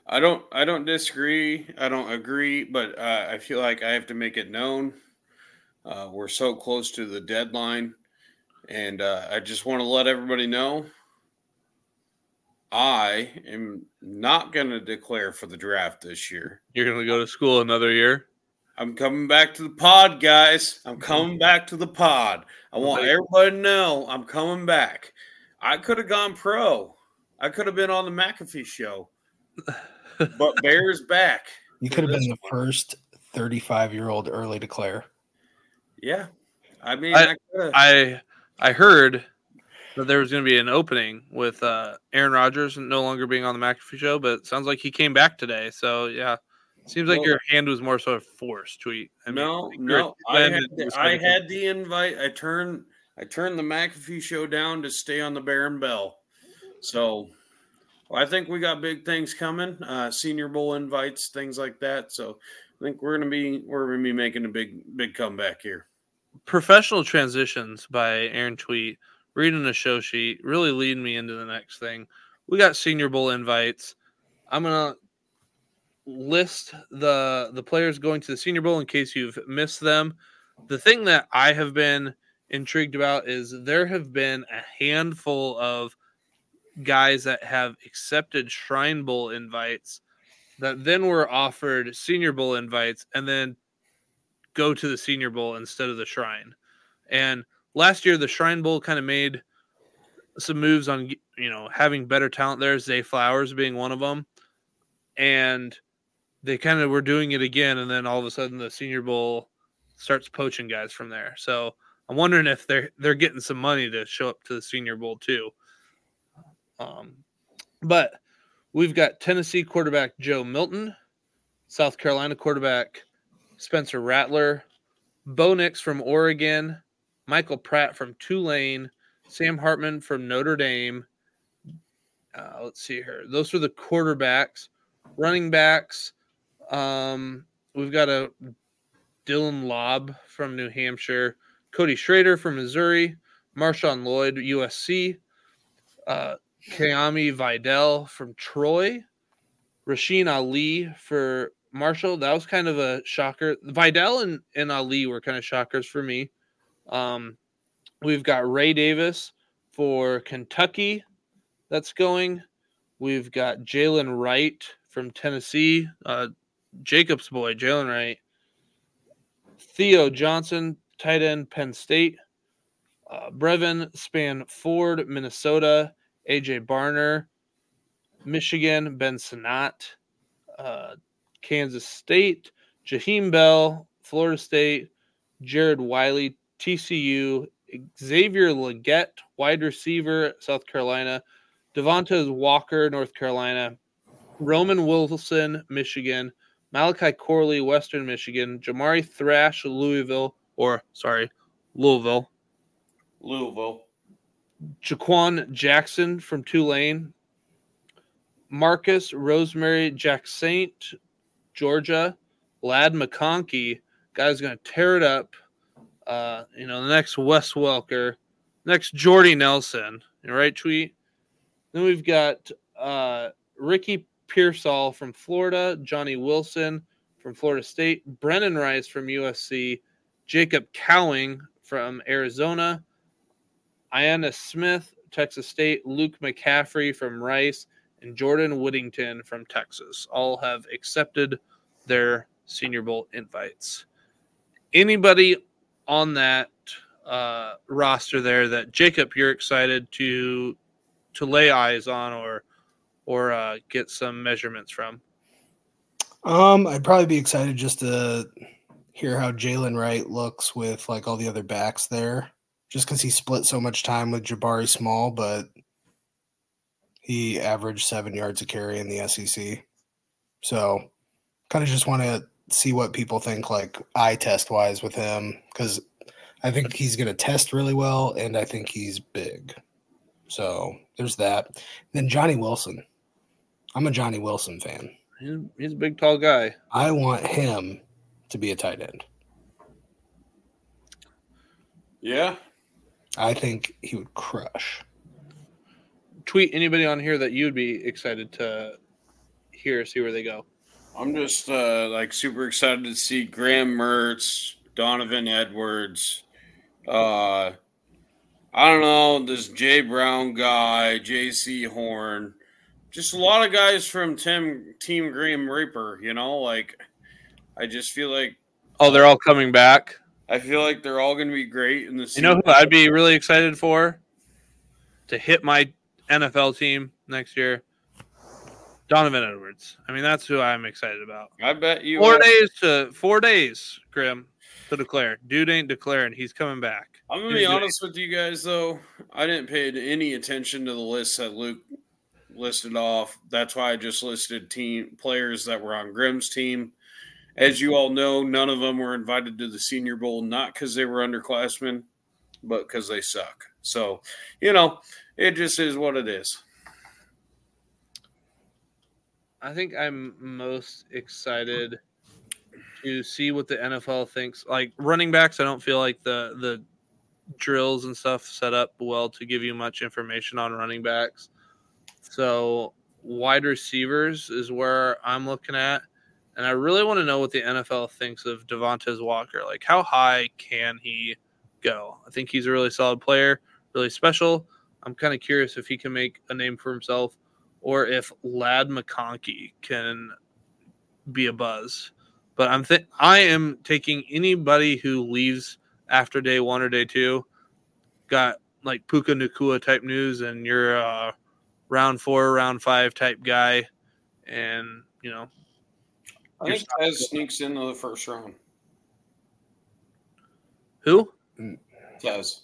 I don't I don't disagree. I don't agree, but uh, I feel like I have to make it known. Uh, we're so close to the deadline, and uh, I just want to let everybody know. I am not going to declare for the draft this year. You're gonna go to school another year. I'm coming back to the pod, guys. I'm coming back to the pod. I want Okay. everybody to know I'm coming back. I could have gone pro. I could have been on the McAfee show, but Bear's back. You could have been the one. first 35 year old early declare. Yeah, I mean, I- I, I I heard that there was gonna be an opening with uh, Aaron Rodgers no longer being on the McAfee show, but sounds like he came back today. So yeah, seems like Well- your hand was more so a force tweet. I mean, no, like no. I had, was I had the invite. I turned I turned the McAfee show down to stay on the Baron Bell. So well, I think we got big things coming. Uh, Senior Bowl invites, things like that. So I think we're gonna be we're gonna be making a big big comeback here. professional transitions by Aaron Tweet, reading the show sheet, really leading me into the next thing. We got Senior Bowl invites. I'm gonna list the the players going to the Senior Bowl in case you've missed them. The thing that I have been intrigued about is there have been a handful of guys that have accepted Shrine Bowl invites that then were offered Senior Bowl invites and then go to the Senior Bowl instead of the Shrine. And last year, the Shrine Bowl kind of made some moves on you know having better talent there. Zay Flowers being one of them, and they kind of were doing it again. And then all of a sudden, the Senior Bowl starts poaching guys from there. So I'm wondering if they're they're getting some money to show up to the Senior Bowl too. Um, but we've got Tennessee quarterback Joe Milton, South Carolina quarterback Spencer Rattler, Bo Nix from Oregon, Michael Pratt from Tulane, Sam Hartman from Notre Dame. Uh, let's see here. Those are the quarterbacks. Running backs. Um, we've got a Dylan Laube from New Hampshire, Cody Schrader from Missouri, Marshawn Lloyd, USC, uh, Kimani Vidal from Troy, Rasheen Ali for Marshall. That was kind of a shocker. Vidal and, and Ali were kind of shockers for me. Um, we've got Ray Davis for Kentucky that's going. We've got Jalen Wright from Tennessee, uh, Jacob's boy, Jalen Wright. Theo Johnson, tight end, Penn State. Uh, Brevyn Spann-Ford, Minnesota. AJ Barner, Michigan, Ben Sinnott, uh, Kansas State, Jaheim Bell, Florida State, Jared Wiley, TCU, Xavier Legette, wide receiver, South Carolina, Devontez Walker, North Carolina, Roman Wilson, Michigan, Malachi Corley, Western Michigan, Jamari Thrash, Louisville, or sorry, Louisville. Louisville. Jha'Quan Jackson from Tulane, Marcus Rosemy-Jacksaint, Georgia, Ladd McConkey, guy's going to tear it up. Uh, you know, the next Wes Welker, next Jordy Nelson, right, tweet. Then we've got uh, Ricky Pearsall from Florida, Johnny Wilson from Florida State, Brenden Rice from USC, Jacob Cowing from Arizona, Ainias Smith, Texas State, Luke McCaffrey from Rice, and Jordan Whittington from Texas all have accepted their Senior Bowl invites. Anybody on that uh, roster there that Jacob you're excited to to lay eyes on or or uh, get some measurements from? Um, I'd probably be excited just to hear how Jalen Wright looks with like all the other backs there just because he split so much time with Jabari Small, but he averaged seven yards a carry in the SEC. So, kind of just want to see what people think, like eye test wise, with him, because I think he's going to test really well, and I think he's big. So there's that. Then Johnny Wilson. I'm a Johnny Wilson fan. He's, he's a big, tall guy. I want him to be a tight end. Yeah, I think he would crush. Tweet anybody on here that you'd be excited to hear, see where they go. I'm just uh, like super excited to see Graham Mertz, Donovan Edwards. Uh, I don't know this Jay Brown guy, J.C. Horn, just a lot of guys from Tim Team Graham Reaper. You know, like I just feel like oh, they're all coming back. I feel like they're all going to be great in the. You know who I'd be really excited for to hit my NFL team next year? Donovan Edwards. I mean, that's who I'm excited about. I bet you four are. days to four days, Grim, to declare. Dude ain't declaring. He's coming back. I'm gonna be honest with you guys, though. I didn't pay any attention to the list that Luke listed off. That's why I just listed team players that were on Grim's team. As you all know, none of them were invited to the Senior Bowl, not because they were underclassmen, but because they suck. So, you know, it just is what it is. I think I'm most excited to see what the NFL thinks. Like running backs, I don't feel like the the drills and stuff set up well to give you much information on running backs. So wide receivers is where I'm looking at. And I really want to know what the NFL thinks of Devontez Walker. Like, how high can he go? I think he's a really solid player, really special. I'm kind of curious if he can make a name for himself or if Ladd McConkey can be a buzz. But I'm th- I am taking anybody who leaves after day one or day two, got like Puka Nacua type news, and you're a round four, round five type guy, and you know. I think Tez sneaks into the first round. Who? Tez.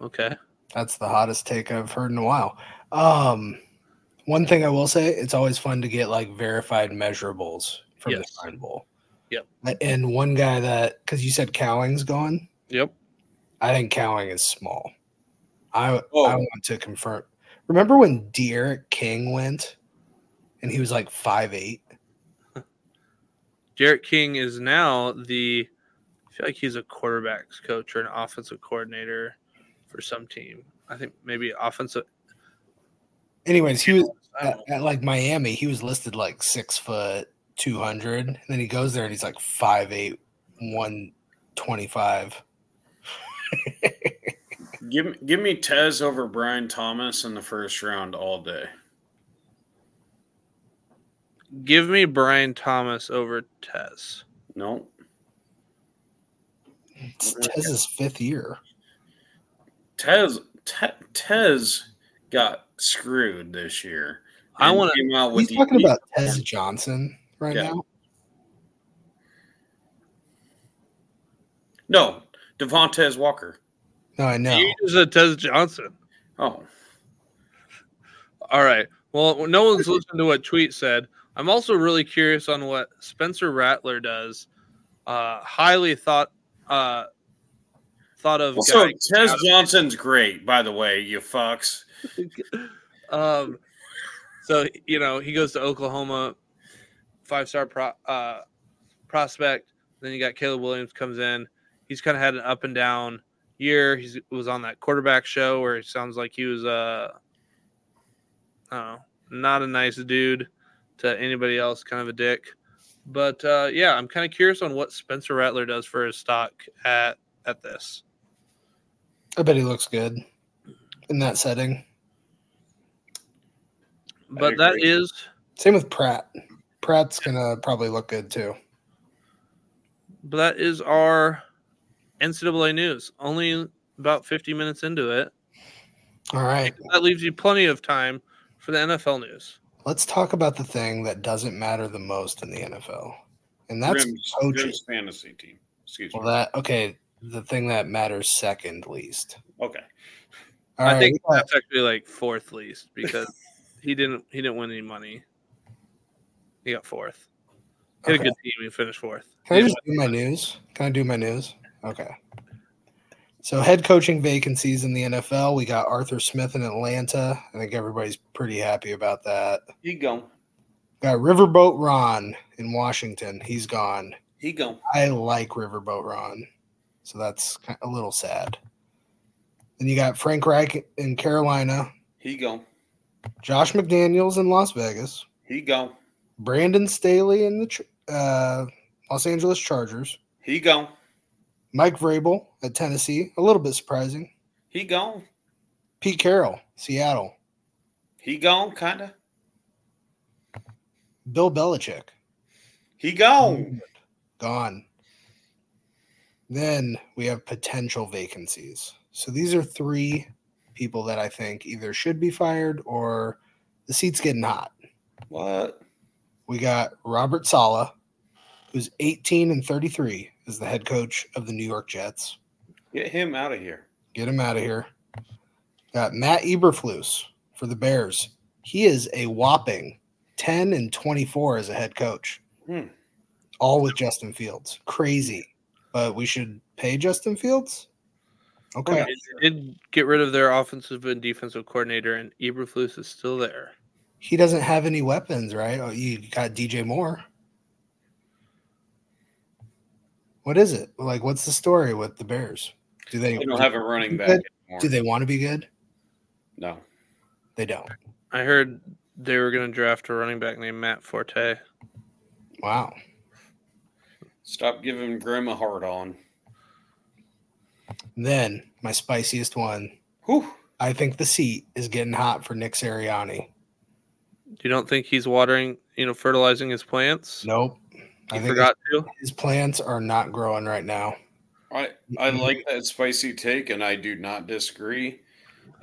Okay. That's the hottest take I've heard in a while. Um, one thing I will say, it's always fun to get like verified measurables from Yes. the Shrine Bowl. Yep. And one guy that, because you said Cowing's gone, Yep. I think Cowing is small. I Oh. I want to confirm. Remember when D'Eriq King went, and he was like five eight. D'Eriq King is now the. I feel like he's a quarterbacks coach or an offensive coordinator for some team. I think maybe offensive. Anyways, he was at, at like Miami. He was listed like six foot two hundred, and then he goes there and he's like five eight, one twenty five. Give me give me Tez over Brian Thomas in the first round all day. Give me Brian Thomas over Tez. No. It's Tez's fifth year. Tez Te- Tez got screwed this year. I wanna- came out with He's talking about Tez Johnson right Yeah. now. No, Devontez Walker. No, I know. You just said Tez Johnson. Oh, All right. Well, no one's listened to what Tweet said. I'm also really curious on what Spencer Rattler does. Uh, highly thought uh, thought of so guy. Tez Johnson's great, by the way. You fucks. um, so you know he goes to Oklahoma, five star pro, uh, prospect. Then you got Caleb Williams comes in. He's kind of had an up and down year. He was on that quarterback show where it sounds like he was uh, not a nice dude to anybody else, kind of a dick. But uh, yeah, I'm kind of curious on what Spencer Rattler does for his stock at at this. I bet he looks good in that setting. But that is Same with Pratt. Pratt's gonna probably look good too. But that is our NCAA news. Only about 50 minutes into it. All right, That leaves you plenty of time for the NFL news. let's talk about the thing that doesn't matter the most in the NFL, and that's Grim's, coaching. Grim's fantasy team. Excuse me. Well, that okay. The thing that matters second least. okay. All I right, think we that's actually like fourth least because he didn't he didn't win any money. He got fourth. He had okay. a good team. He finished fourth. Can I just do my news? Can I do my news? Okay. So head coaching vacancies in the NFL. We got Arthur Smith in Atlanta. I think everybody's pretty happy about that. He gone. Got Riverboat Ron in Washington. He's gone. He gone. I like Riverboat Ron, so that's a little sad. Then you got Frank Reich in Carolina, He go. Josh McDaniels in Las Vegas, He go. Brandon Staley in the uh, Los Angeles Chargers, He go. Mike Vrabel at Tennessee, a little bit surprising. He go. Pete Carroll, Seattle, He gone, kinda. Bill Belichick, He gone. gone. Then we have potential vacancies. So these are three people that I think either should be fired or the seat's getting hot. What? We got Robert Saleh, who's 18 and 33, is the head coach of the New York Jets. Get him out of here. Get him out of here. Got Matt Eberflus for the Bears. He is a whopping 10 and 24 as a head coach, Hmm. all with Justin Fields. Crazy. But we should pay Justin Fields? Okay. They did get rid of their offensive and defensive coordinator, and Eberflus is still there. He doesn't have any weapons, right? Oh, you got DJ Moore. What is it? Like, what's the story with the Bears? Do they They don't have a running back anymore. do they want to be good? No. They don't. I heard they were going to draft a running back named Matt Forte. Wow. Stop giving Grim a hard on. Then my spiciest one. Whew. I think the seat is getting hot for Nick Sirianni. You don't think he's watering, you know, fertilizing his plants? Nope. I He think forgot to. his plants are not growing right now. I I like that spicy take, and I do not disagree.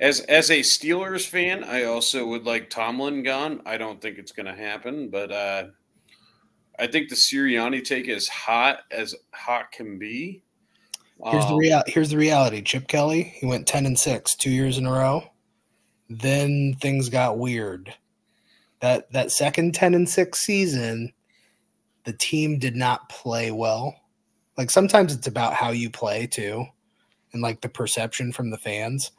As as a Steelers fan, I also would like Tomlin gone. I don't think it's going to happen, but uh, I think the Sirianni take is hot as hot can be. Here's the Um, real. Here's the reality. Chip Kelly, he went ten and six two years in a row. Then things got weird. That that second ten and six season, the team did not play well. Like sometimes it's about how you play too, and like the perception from the fans.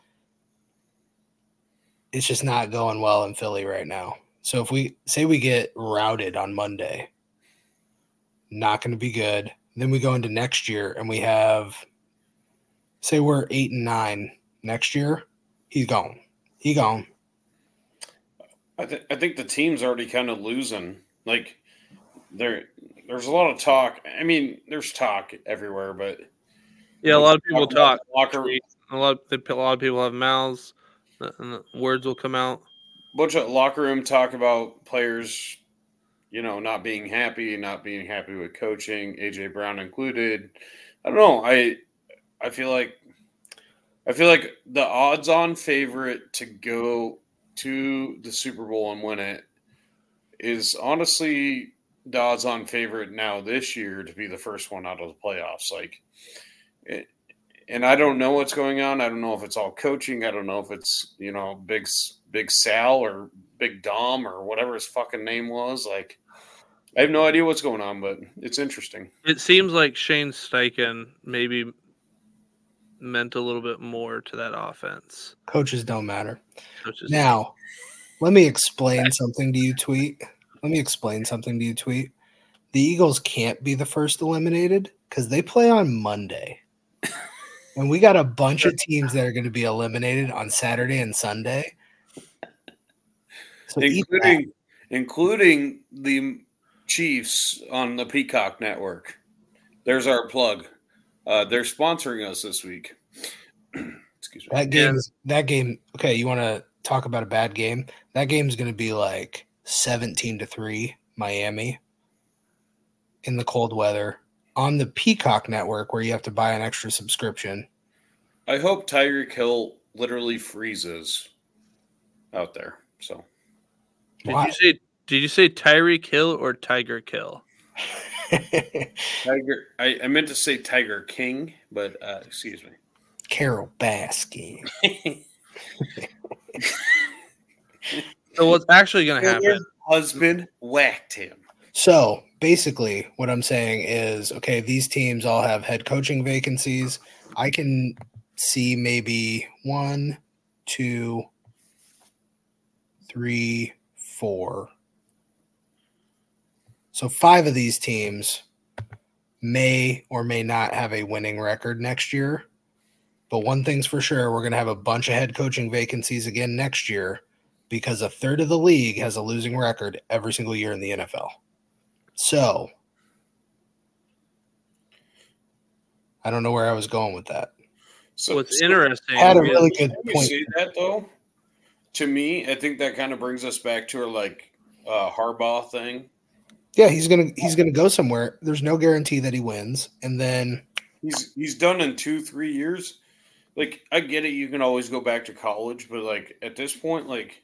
It's just not going well in Philly right now. So if we say we get routed on Monday, not going to be good. Then we go into next year and we have say we're eight and nine next year, he's gone. He gone. I, th- I think the team's already kind of losing. Like there, there's a lot of talk. I mean, there's talk everywhere, but Yeah, a lot of people talk. Locker, A lot, they, a lot of people have mouths, and the words will come out. bunch of locker room talk about players, you know, not being happy, not being happy with coaching, AJ Brown included. I don't know. I I feel like I feel like the odds-on favorite to go to the Super Bowl and win it is honestly the odds-on favorite now this year to be the first one out of the playoffs. Like, it, and I don't know what's going on. I don't know if it's all coaching. I don't know if it's you know big Big Sal or Big Dom or whatever his fucking name was. Like, I have no idea what's going on, but it's interesting. It seems like Shane Steichen maybe meant a little bit more to that offense. Coaches don't matter. Which is Now, let me explain something to you, tweet. Let me explain something to you, tweet. The Eagles can't be the first eliminated because they play on Monday. And we got a bunch of teams that are going to be eliminated on Saturday and Sunday. So including including the Chiefs on the Peacock Network. There's our plug. Uh, they're sponsoring us this week. Excuse me. That game is that game. Okay, you want to talk about a bad game? That game's going to be like seventeen to three, Miami, in the cold weather on the Peacock network, where you have to buy an extra subscription. I hope Tyreek Hill literally freezes out there. So Did Why? you say? Did you say Tyreek Hill or Tiger Kill? Tiger, I, I meant to say Tiger King, but uh, excuse me. Carole Baskin. So what's actually going to happen? His husband whacked him. So basically, what I'm saying is, okay, these teams all have head coaching vacancies. I can see maybe one, two, three, four. So five of these teams may or may not have a winning record next year. But one thing's for sure, we're going to have a bunch of head coaching vacancies again next year because a third of the league has a losing record every single year in the NFL. So, I don't know where I was going with that. So it's so- interesting? Had a really good Let me point. say that though. To me, I think that kind of brings us back to our like uh, Harbaugh thing. Yeah, he's gonna he's gonna go somewhere. There's no guarantee that he wins, and then He's he's done in two three years. Like I get it, you can always go back to college, but like at this point, like,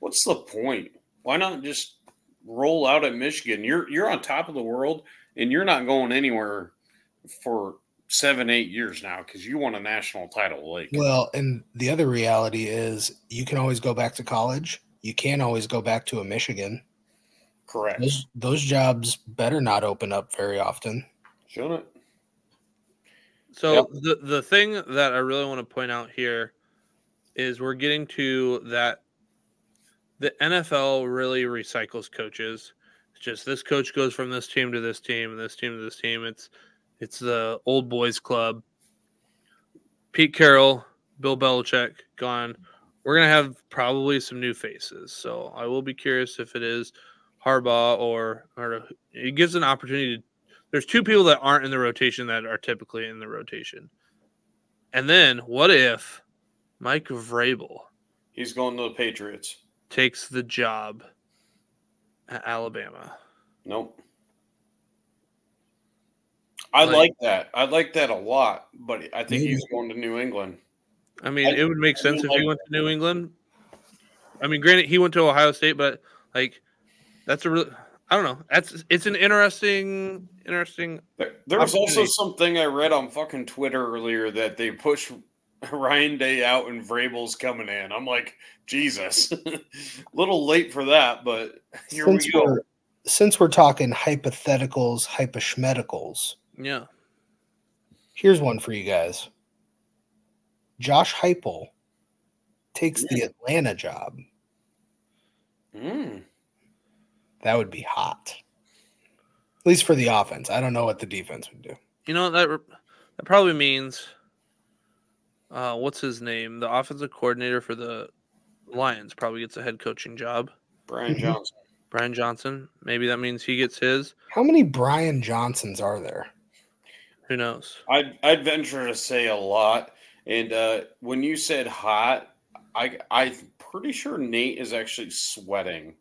what's the point? Why not just roll out at Michigan? You're you're on top of the world, and you're not going anywhere for seven eight years now because you won a national title. Like, well, and the other reality is you can always go back to college. You can't always go back to a Michigan. Correct? Those those jobs better not open up very often. Shouldn't it? So Yep. the the thing that I really want to point out here is we're getting to that the NFL really recycles coaches. It's just this coach goes from this team to this team and this team to this team. It's It's the old boys club. Pete Carroll, Bill Belichick gone. We're gonna have probably some new faces, so I will be curious if it is Harbaugh or or it gives an opportunity. To, there's two people that aren't in the rotation that are typically in the rotation, and then what if Mike Vrabel He's going to the Patriots. takes the job at Alabama? Nope. I Like- like that. I like that a lot, but I think he's going to New England. I mean, I- it would make I sense mean, if he like- went to New England. I mean, granted, he went to Ohio State, but like, that's a real. I don't know. That's it's an interesting, interesting. There, there was also something I read on fucking Twitter earlier that they push Ryan Day out and Vrabel's coming in. I'm like, Jesus, a little late for that, but here since we go. we're since we're talking hypotheticals, hyposchmeticals, Yeah, here's one for you guys. Josh Heupel takes the Atlanta job. Mm. That would be hot. At least for the offense. I don't know what the defense would do. you know that that probably means. Uh, what's his name? The offensive coordinator for the Lions probably gets a head coaching job. Brian Mhm. Johnson. Brian Johnson. Maybe that means he gets his. How many Brian Johnsons are there? Who knows? I'd, I'd venture to say a lot. And uh, when you said hot, I, I'm pretty sure Nate is actually sweating.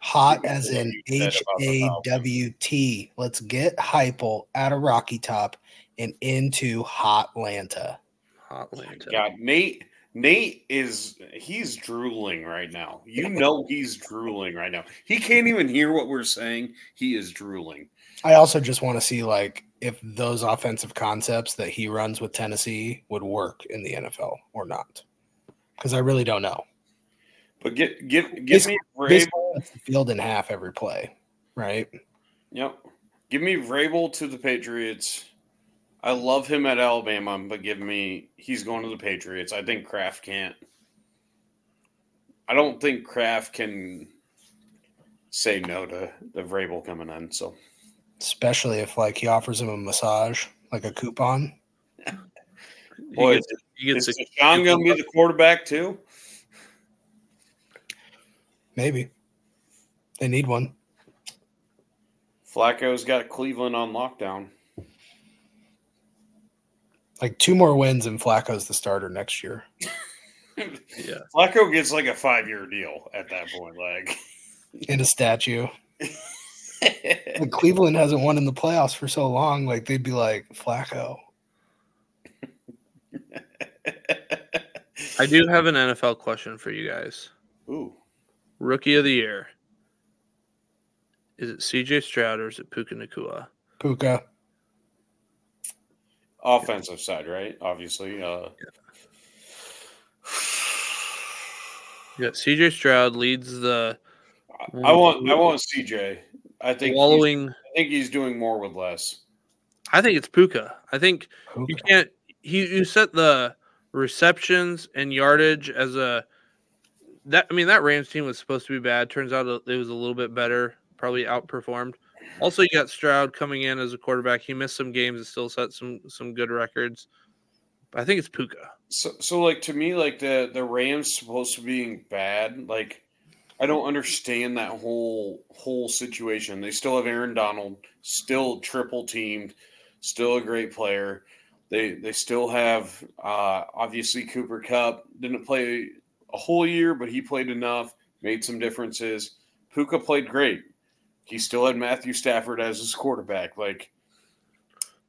Hot as of what in you said H about the A Falcons. W T. Let's get Heupel out of Rocky Top and into hot Hotlanta. Hotlanta. God, Nate Nate is he's drooling right now. You know he's drooling right now. He can't even hear what we're saying. He is drooling. I also just want to see like if those offensive concepts that he runs with Tennessee would work in the NFL or not. Because I really don't know. But get give give me Vrabel. Field in half every play, right? Yep. Give me Vrabel to the Patriots. I love him at Alabama, but give me he's going to the Patriots. I think Kraft can't. I don't think Kraft can say no to the Vrabel coming in. So Especially if like he offers him a massage, like a coupon. He boy, gets, he gets is a, Deshaun going to be the quarterback too? Maybe. They need one. Flacco's got Cleveland on lockdown. Like two more wins and Flacco's the starter next year. yeah. Flacco gets like a five year deal at that point. Like, In a statue. Like Cleveland hasn't won in the playoffs for so long. Like they'd be like, Flacco. I do have an NFL question for you guys. Ooh, Rookie of the year. Is it CJ Stroud or is it Puka Nacua? Puka. offensive side, right? Obviously. Uh, You got CJ Stroud leads the I want I want CJ. I think he's, wallowing. I think he's doing more with less. I think it's Puka. I think Puka. you can't. He you set the receptions and yardage as a that. I mean that Rams team was supposed to be bad. Turns out it was a little bit better. Probably outperformed. Also, you got Stroud coming in as a quarterback. He missed some games and still set some some good records. I think it's Puka. So, so like to me, like the the Rams supposed to being bad. Like I don't understand that whole whole situation. They still have Aaron Donald, still triple teamed, still a great player. They they still have uh, obviously Cooper Kupp didn't play a whole year, but he played enough, made some differences. Puka played great. He still had Matthew Stafford as his quarterback. Like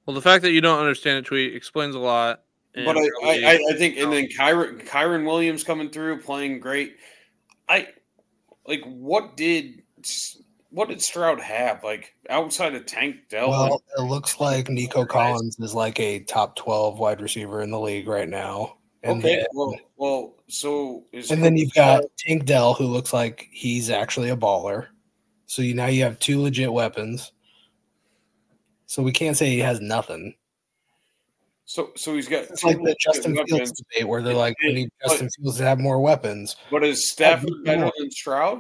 Well, the fact that you don't understand a tweet explains a lot. But I, probably- I, I- I think, and then Kyren, Kyren Williams coming through playing great. I like what did what did Stroud have like outside of Tank Dell? Well, it looks like Nico Collins is like a top 12 wide receiver in the league right now. And, okay, then, well, well, so is and then you've got Tank Dell, who looks like he's actually a baller. So you now you have two legit weapons. So we can't say he has nothing. so so he's got It's two like the Justin weapons, Fields debate where they're like, we need But- Justin Fields to have more weapons. But is Stafford better than Stroud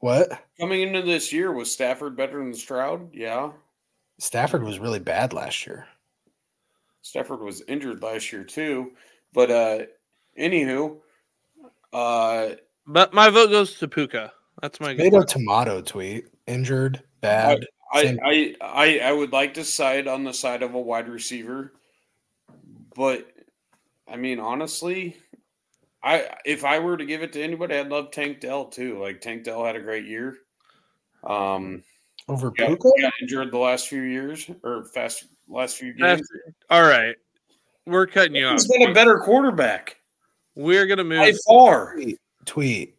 What? coming into this year? Was Stafford better than Stroud? Yeah. Stafford was really bad last year. Stafford was injured last year too. But uh anywho, uh But my vote goes to Puka. That's my Tomato tomato tweet. Injured, bad. I, I I I would like to side on the side of a wide receiver, but I mean honestly, I if I were to give it to anybody, I'd love Tank Dell too. Like Tank Dell had a great year. Um, Over got, Puka? got injured the last few years or fast last few That's- games. All right. We're cutting you off. He's been a better quarterback We're gonna move by far. Tweet. Tweet.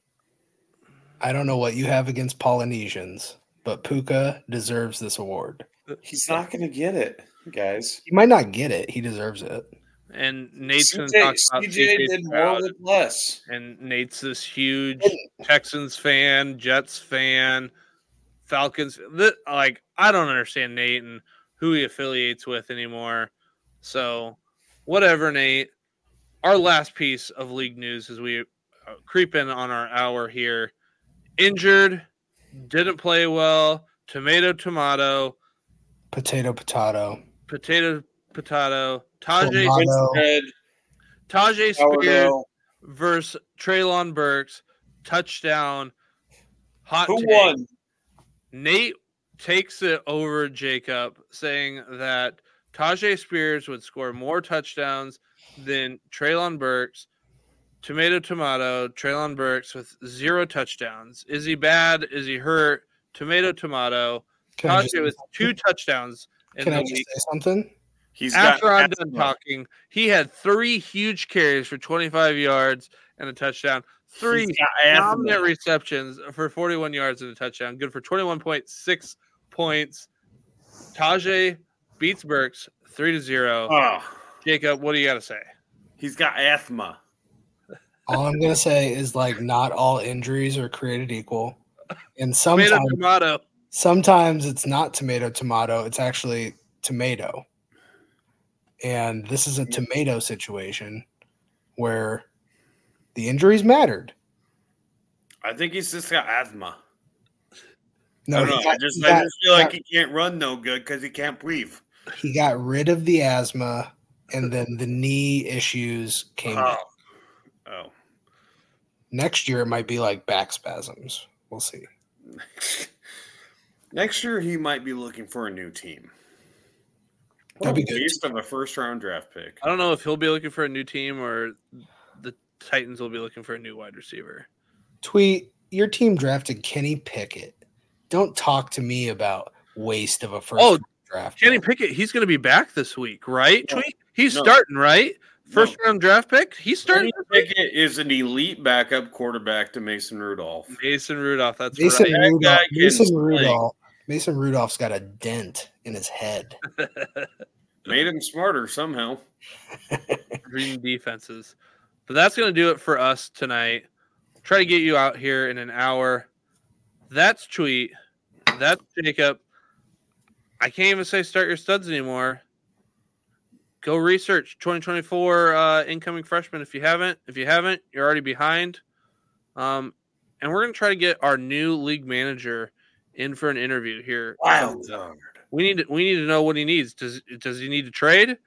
I don't know what you have against Polynesians, but Puka deserves this award. He's not going to get it, guys. He might not get it. He deserves it. and Nate's gonna talk about CJ CJ did more Stroud. with less. and Nate's this huge Texans fan, Jets fan, Falcons. Like I don't understand Nate and who he affiliates with anymore. So, whatever, Nate. Our last piece of league news as we uh, creep in on our hour here. Injured, didn't play well. Tomato, tomato, Potato, potato. potato, potato. Tyjae, Tomato. Red, Tyjae Spears versus Treylon Burks touchdown. Hot Who take. won? Nate takes it over Jacob, saying that Tyjae Spears would score more touchdowns than Treylon Burks. Tomato, tomato. Treylon Burks with zero touchdowns. Is he bad? Is he hurt? Tomato, tomato. Can I just, Tyjae with two touchdowns in can the I just week. say something? He's got After I'm done talking, he had three huge carries for 25 yards and a touchdown. Three He's got asthma. dominant receptions for 41 yards and a touchdown. Good for 21.6 points. Tyjae beats Burks 3 to 0. Oh, Jacob, what do you got to say? he's got asthma. All I'm gonna say is like not all injuries are created equal. And sometimes tomato. sometimes it's not tomato tomato, it's actually tomato. And this is a tomato situation where the injuries mattered. I think he's just got asthma. No, I don't know. got, I just, he I just feel like he can't run no good because he can't breathe. He got rid of the asthma and then the knee issues came oh. back. Oh. oh. Next year it might be like back spasms. We'll see. Next year, he might be looking for a new team. That'd be oh, good. Waste of a first round draft pick. I don't know if he'll be looking for a new team or the Titans will be looking for a new wide receiver. Tweet, your team drafted Kenny Pickett. Don't talk to me about waste of a first Oh, draft. Kenny. Pickett, he's going to be back this week, right? No. Tweet? He's No. starting, right? First round draft pick. He's starting. Kenny Pickett is an elite backup quarterback to Mason Rudolph. Mason Rudolph. That's Mason right. Rudolph. can Mason. Rudolph. Mason Rudolph's got a dent in his head. Made him smarter somehow. Reading defenses. But that's going to do it for us tonight. Try to get you out here in an hour. That's tweet. That's Jacob. I can't even say start your studs anymore. Go research 2024 uh, incoming freshmen if you haven't. If you haven't, you're already behind. Um, and we're going to try to get our new league manager in for an interview here. Wild card. We need to, we need to know what he needs. Does does he need to trade?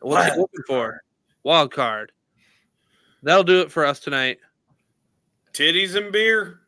What's he looking for? Wild card. That'll do it for us tonight. Titties and beer.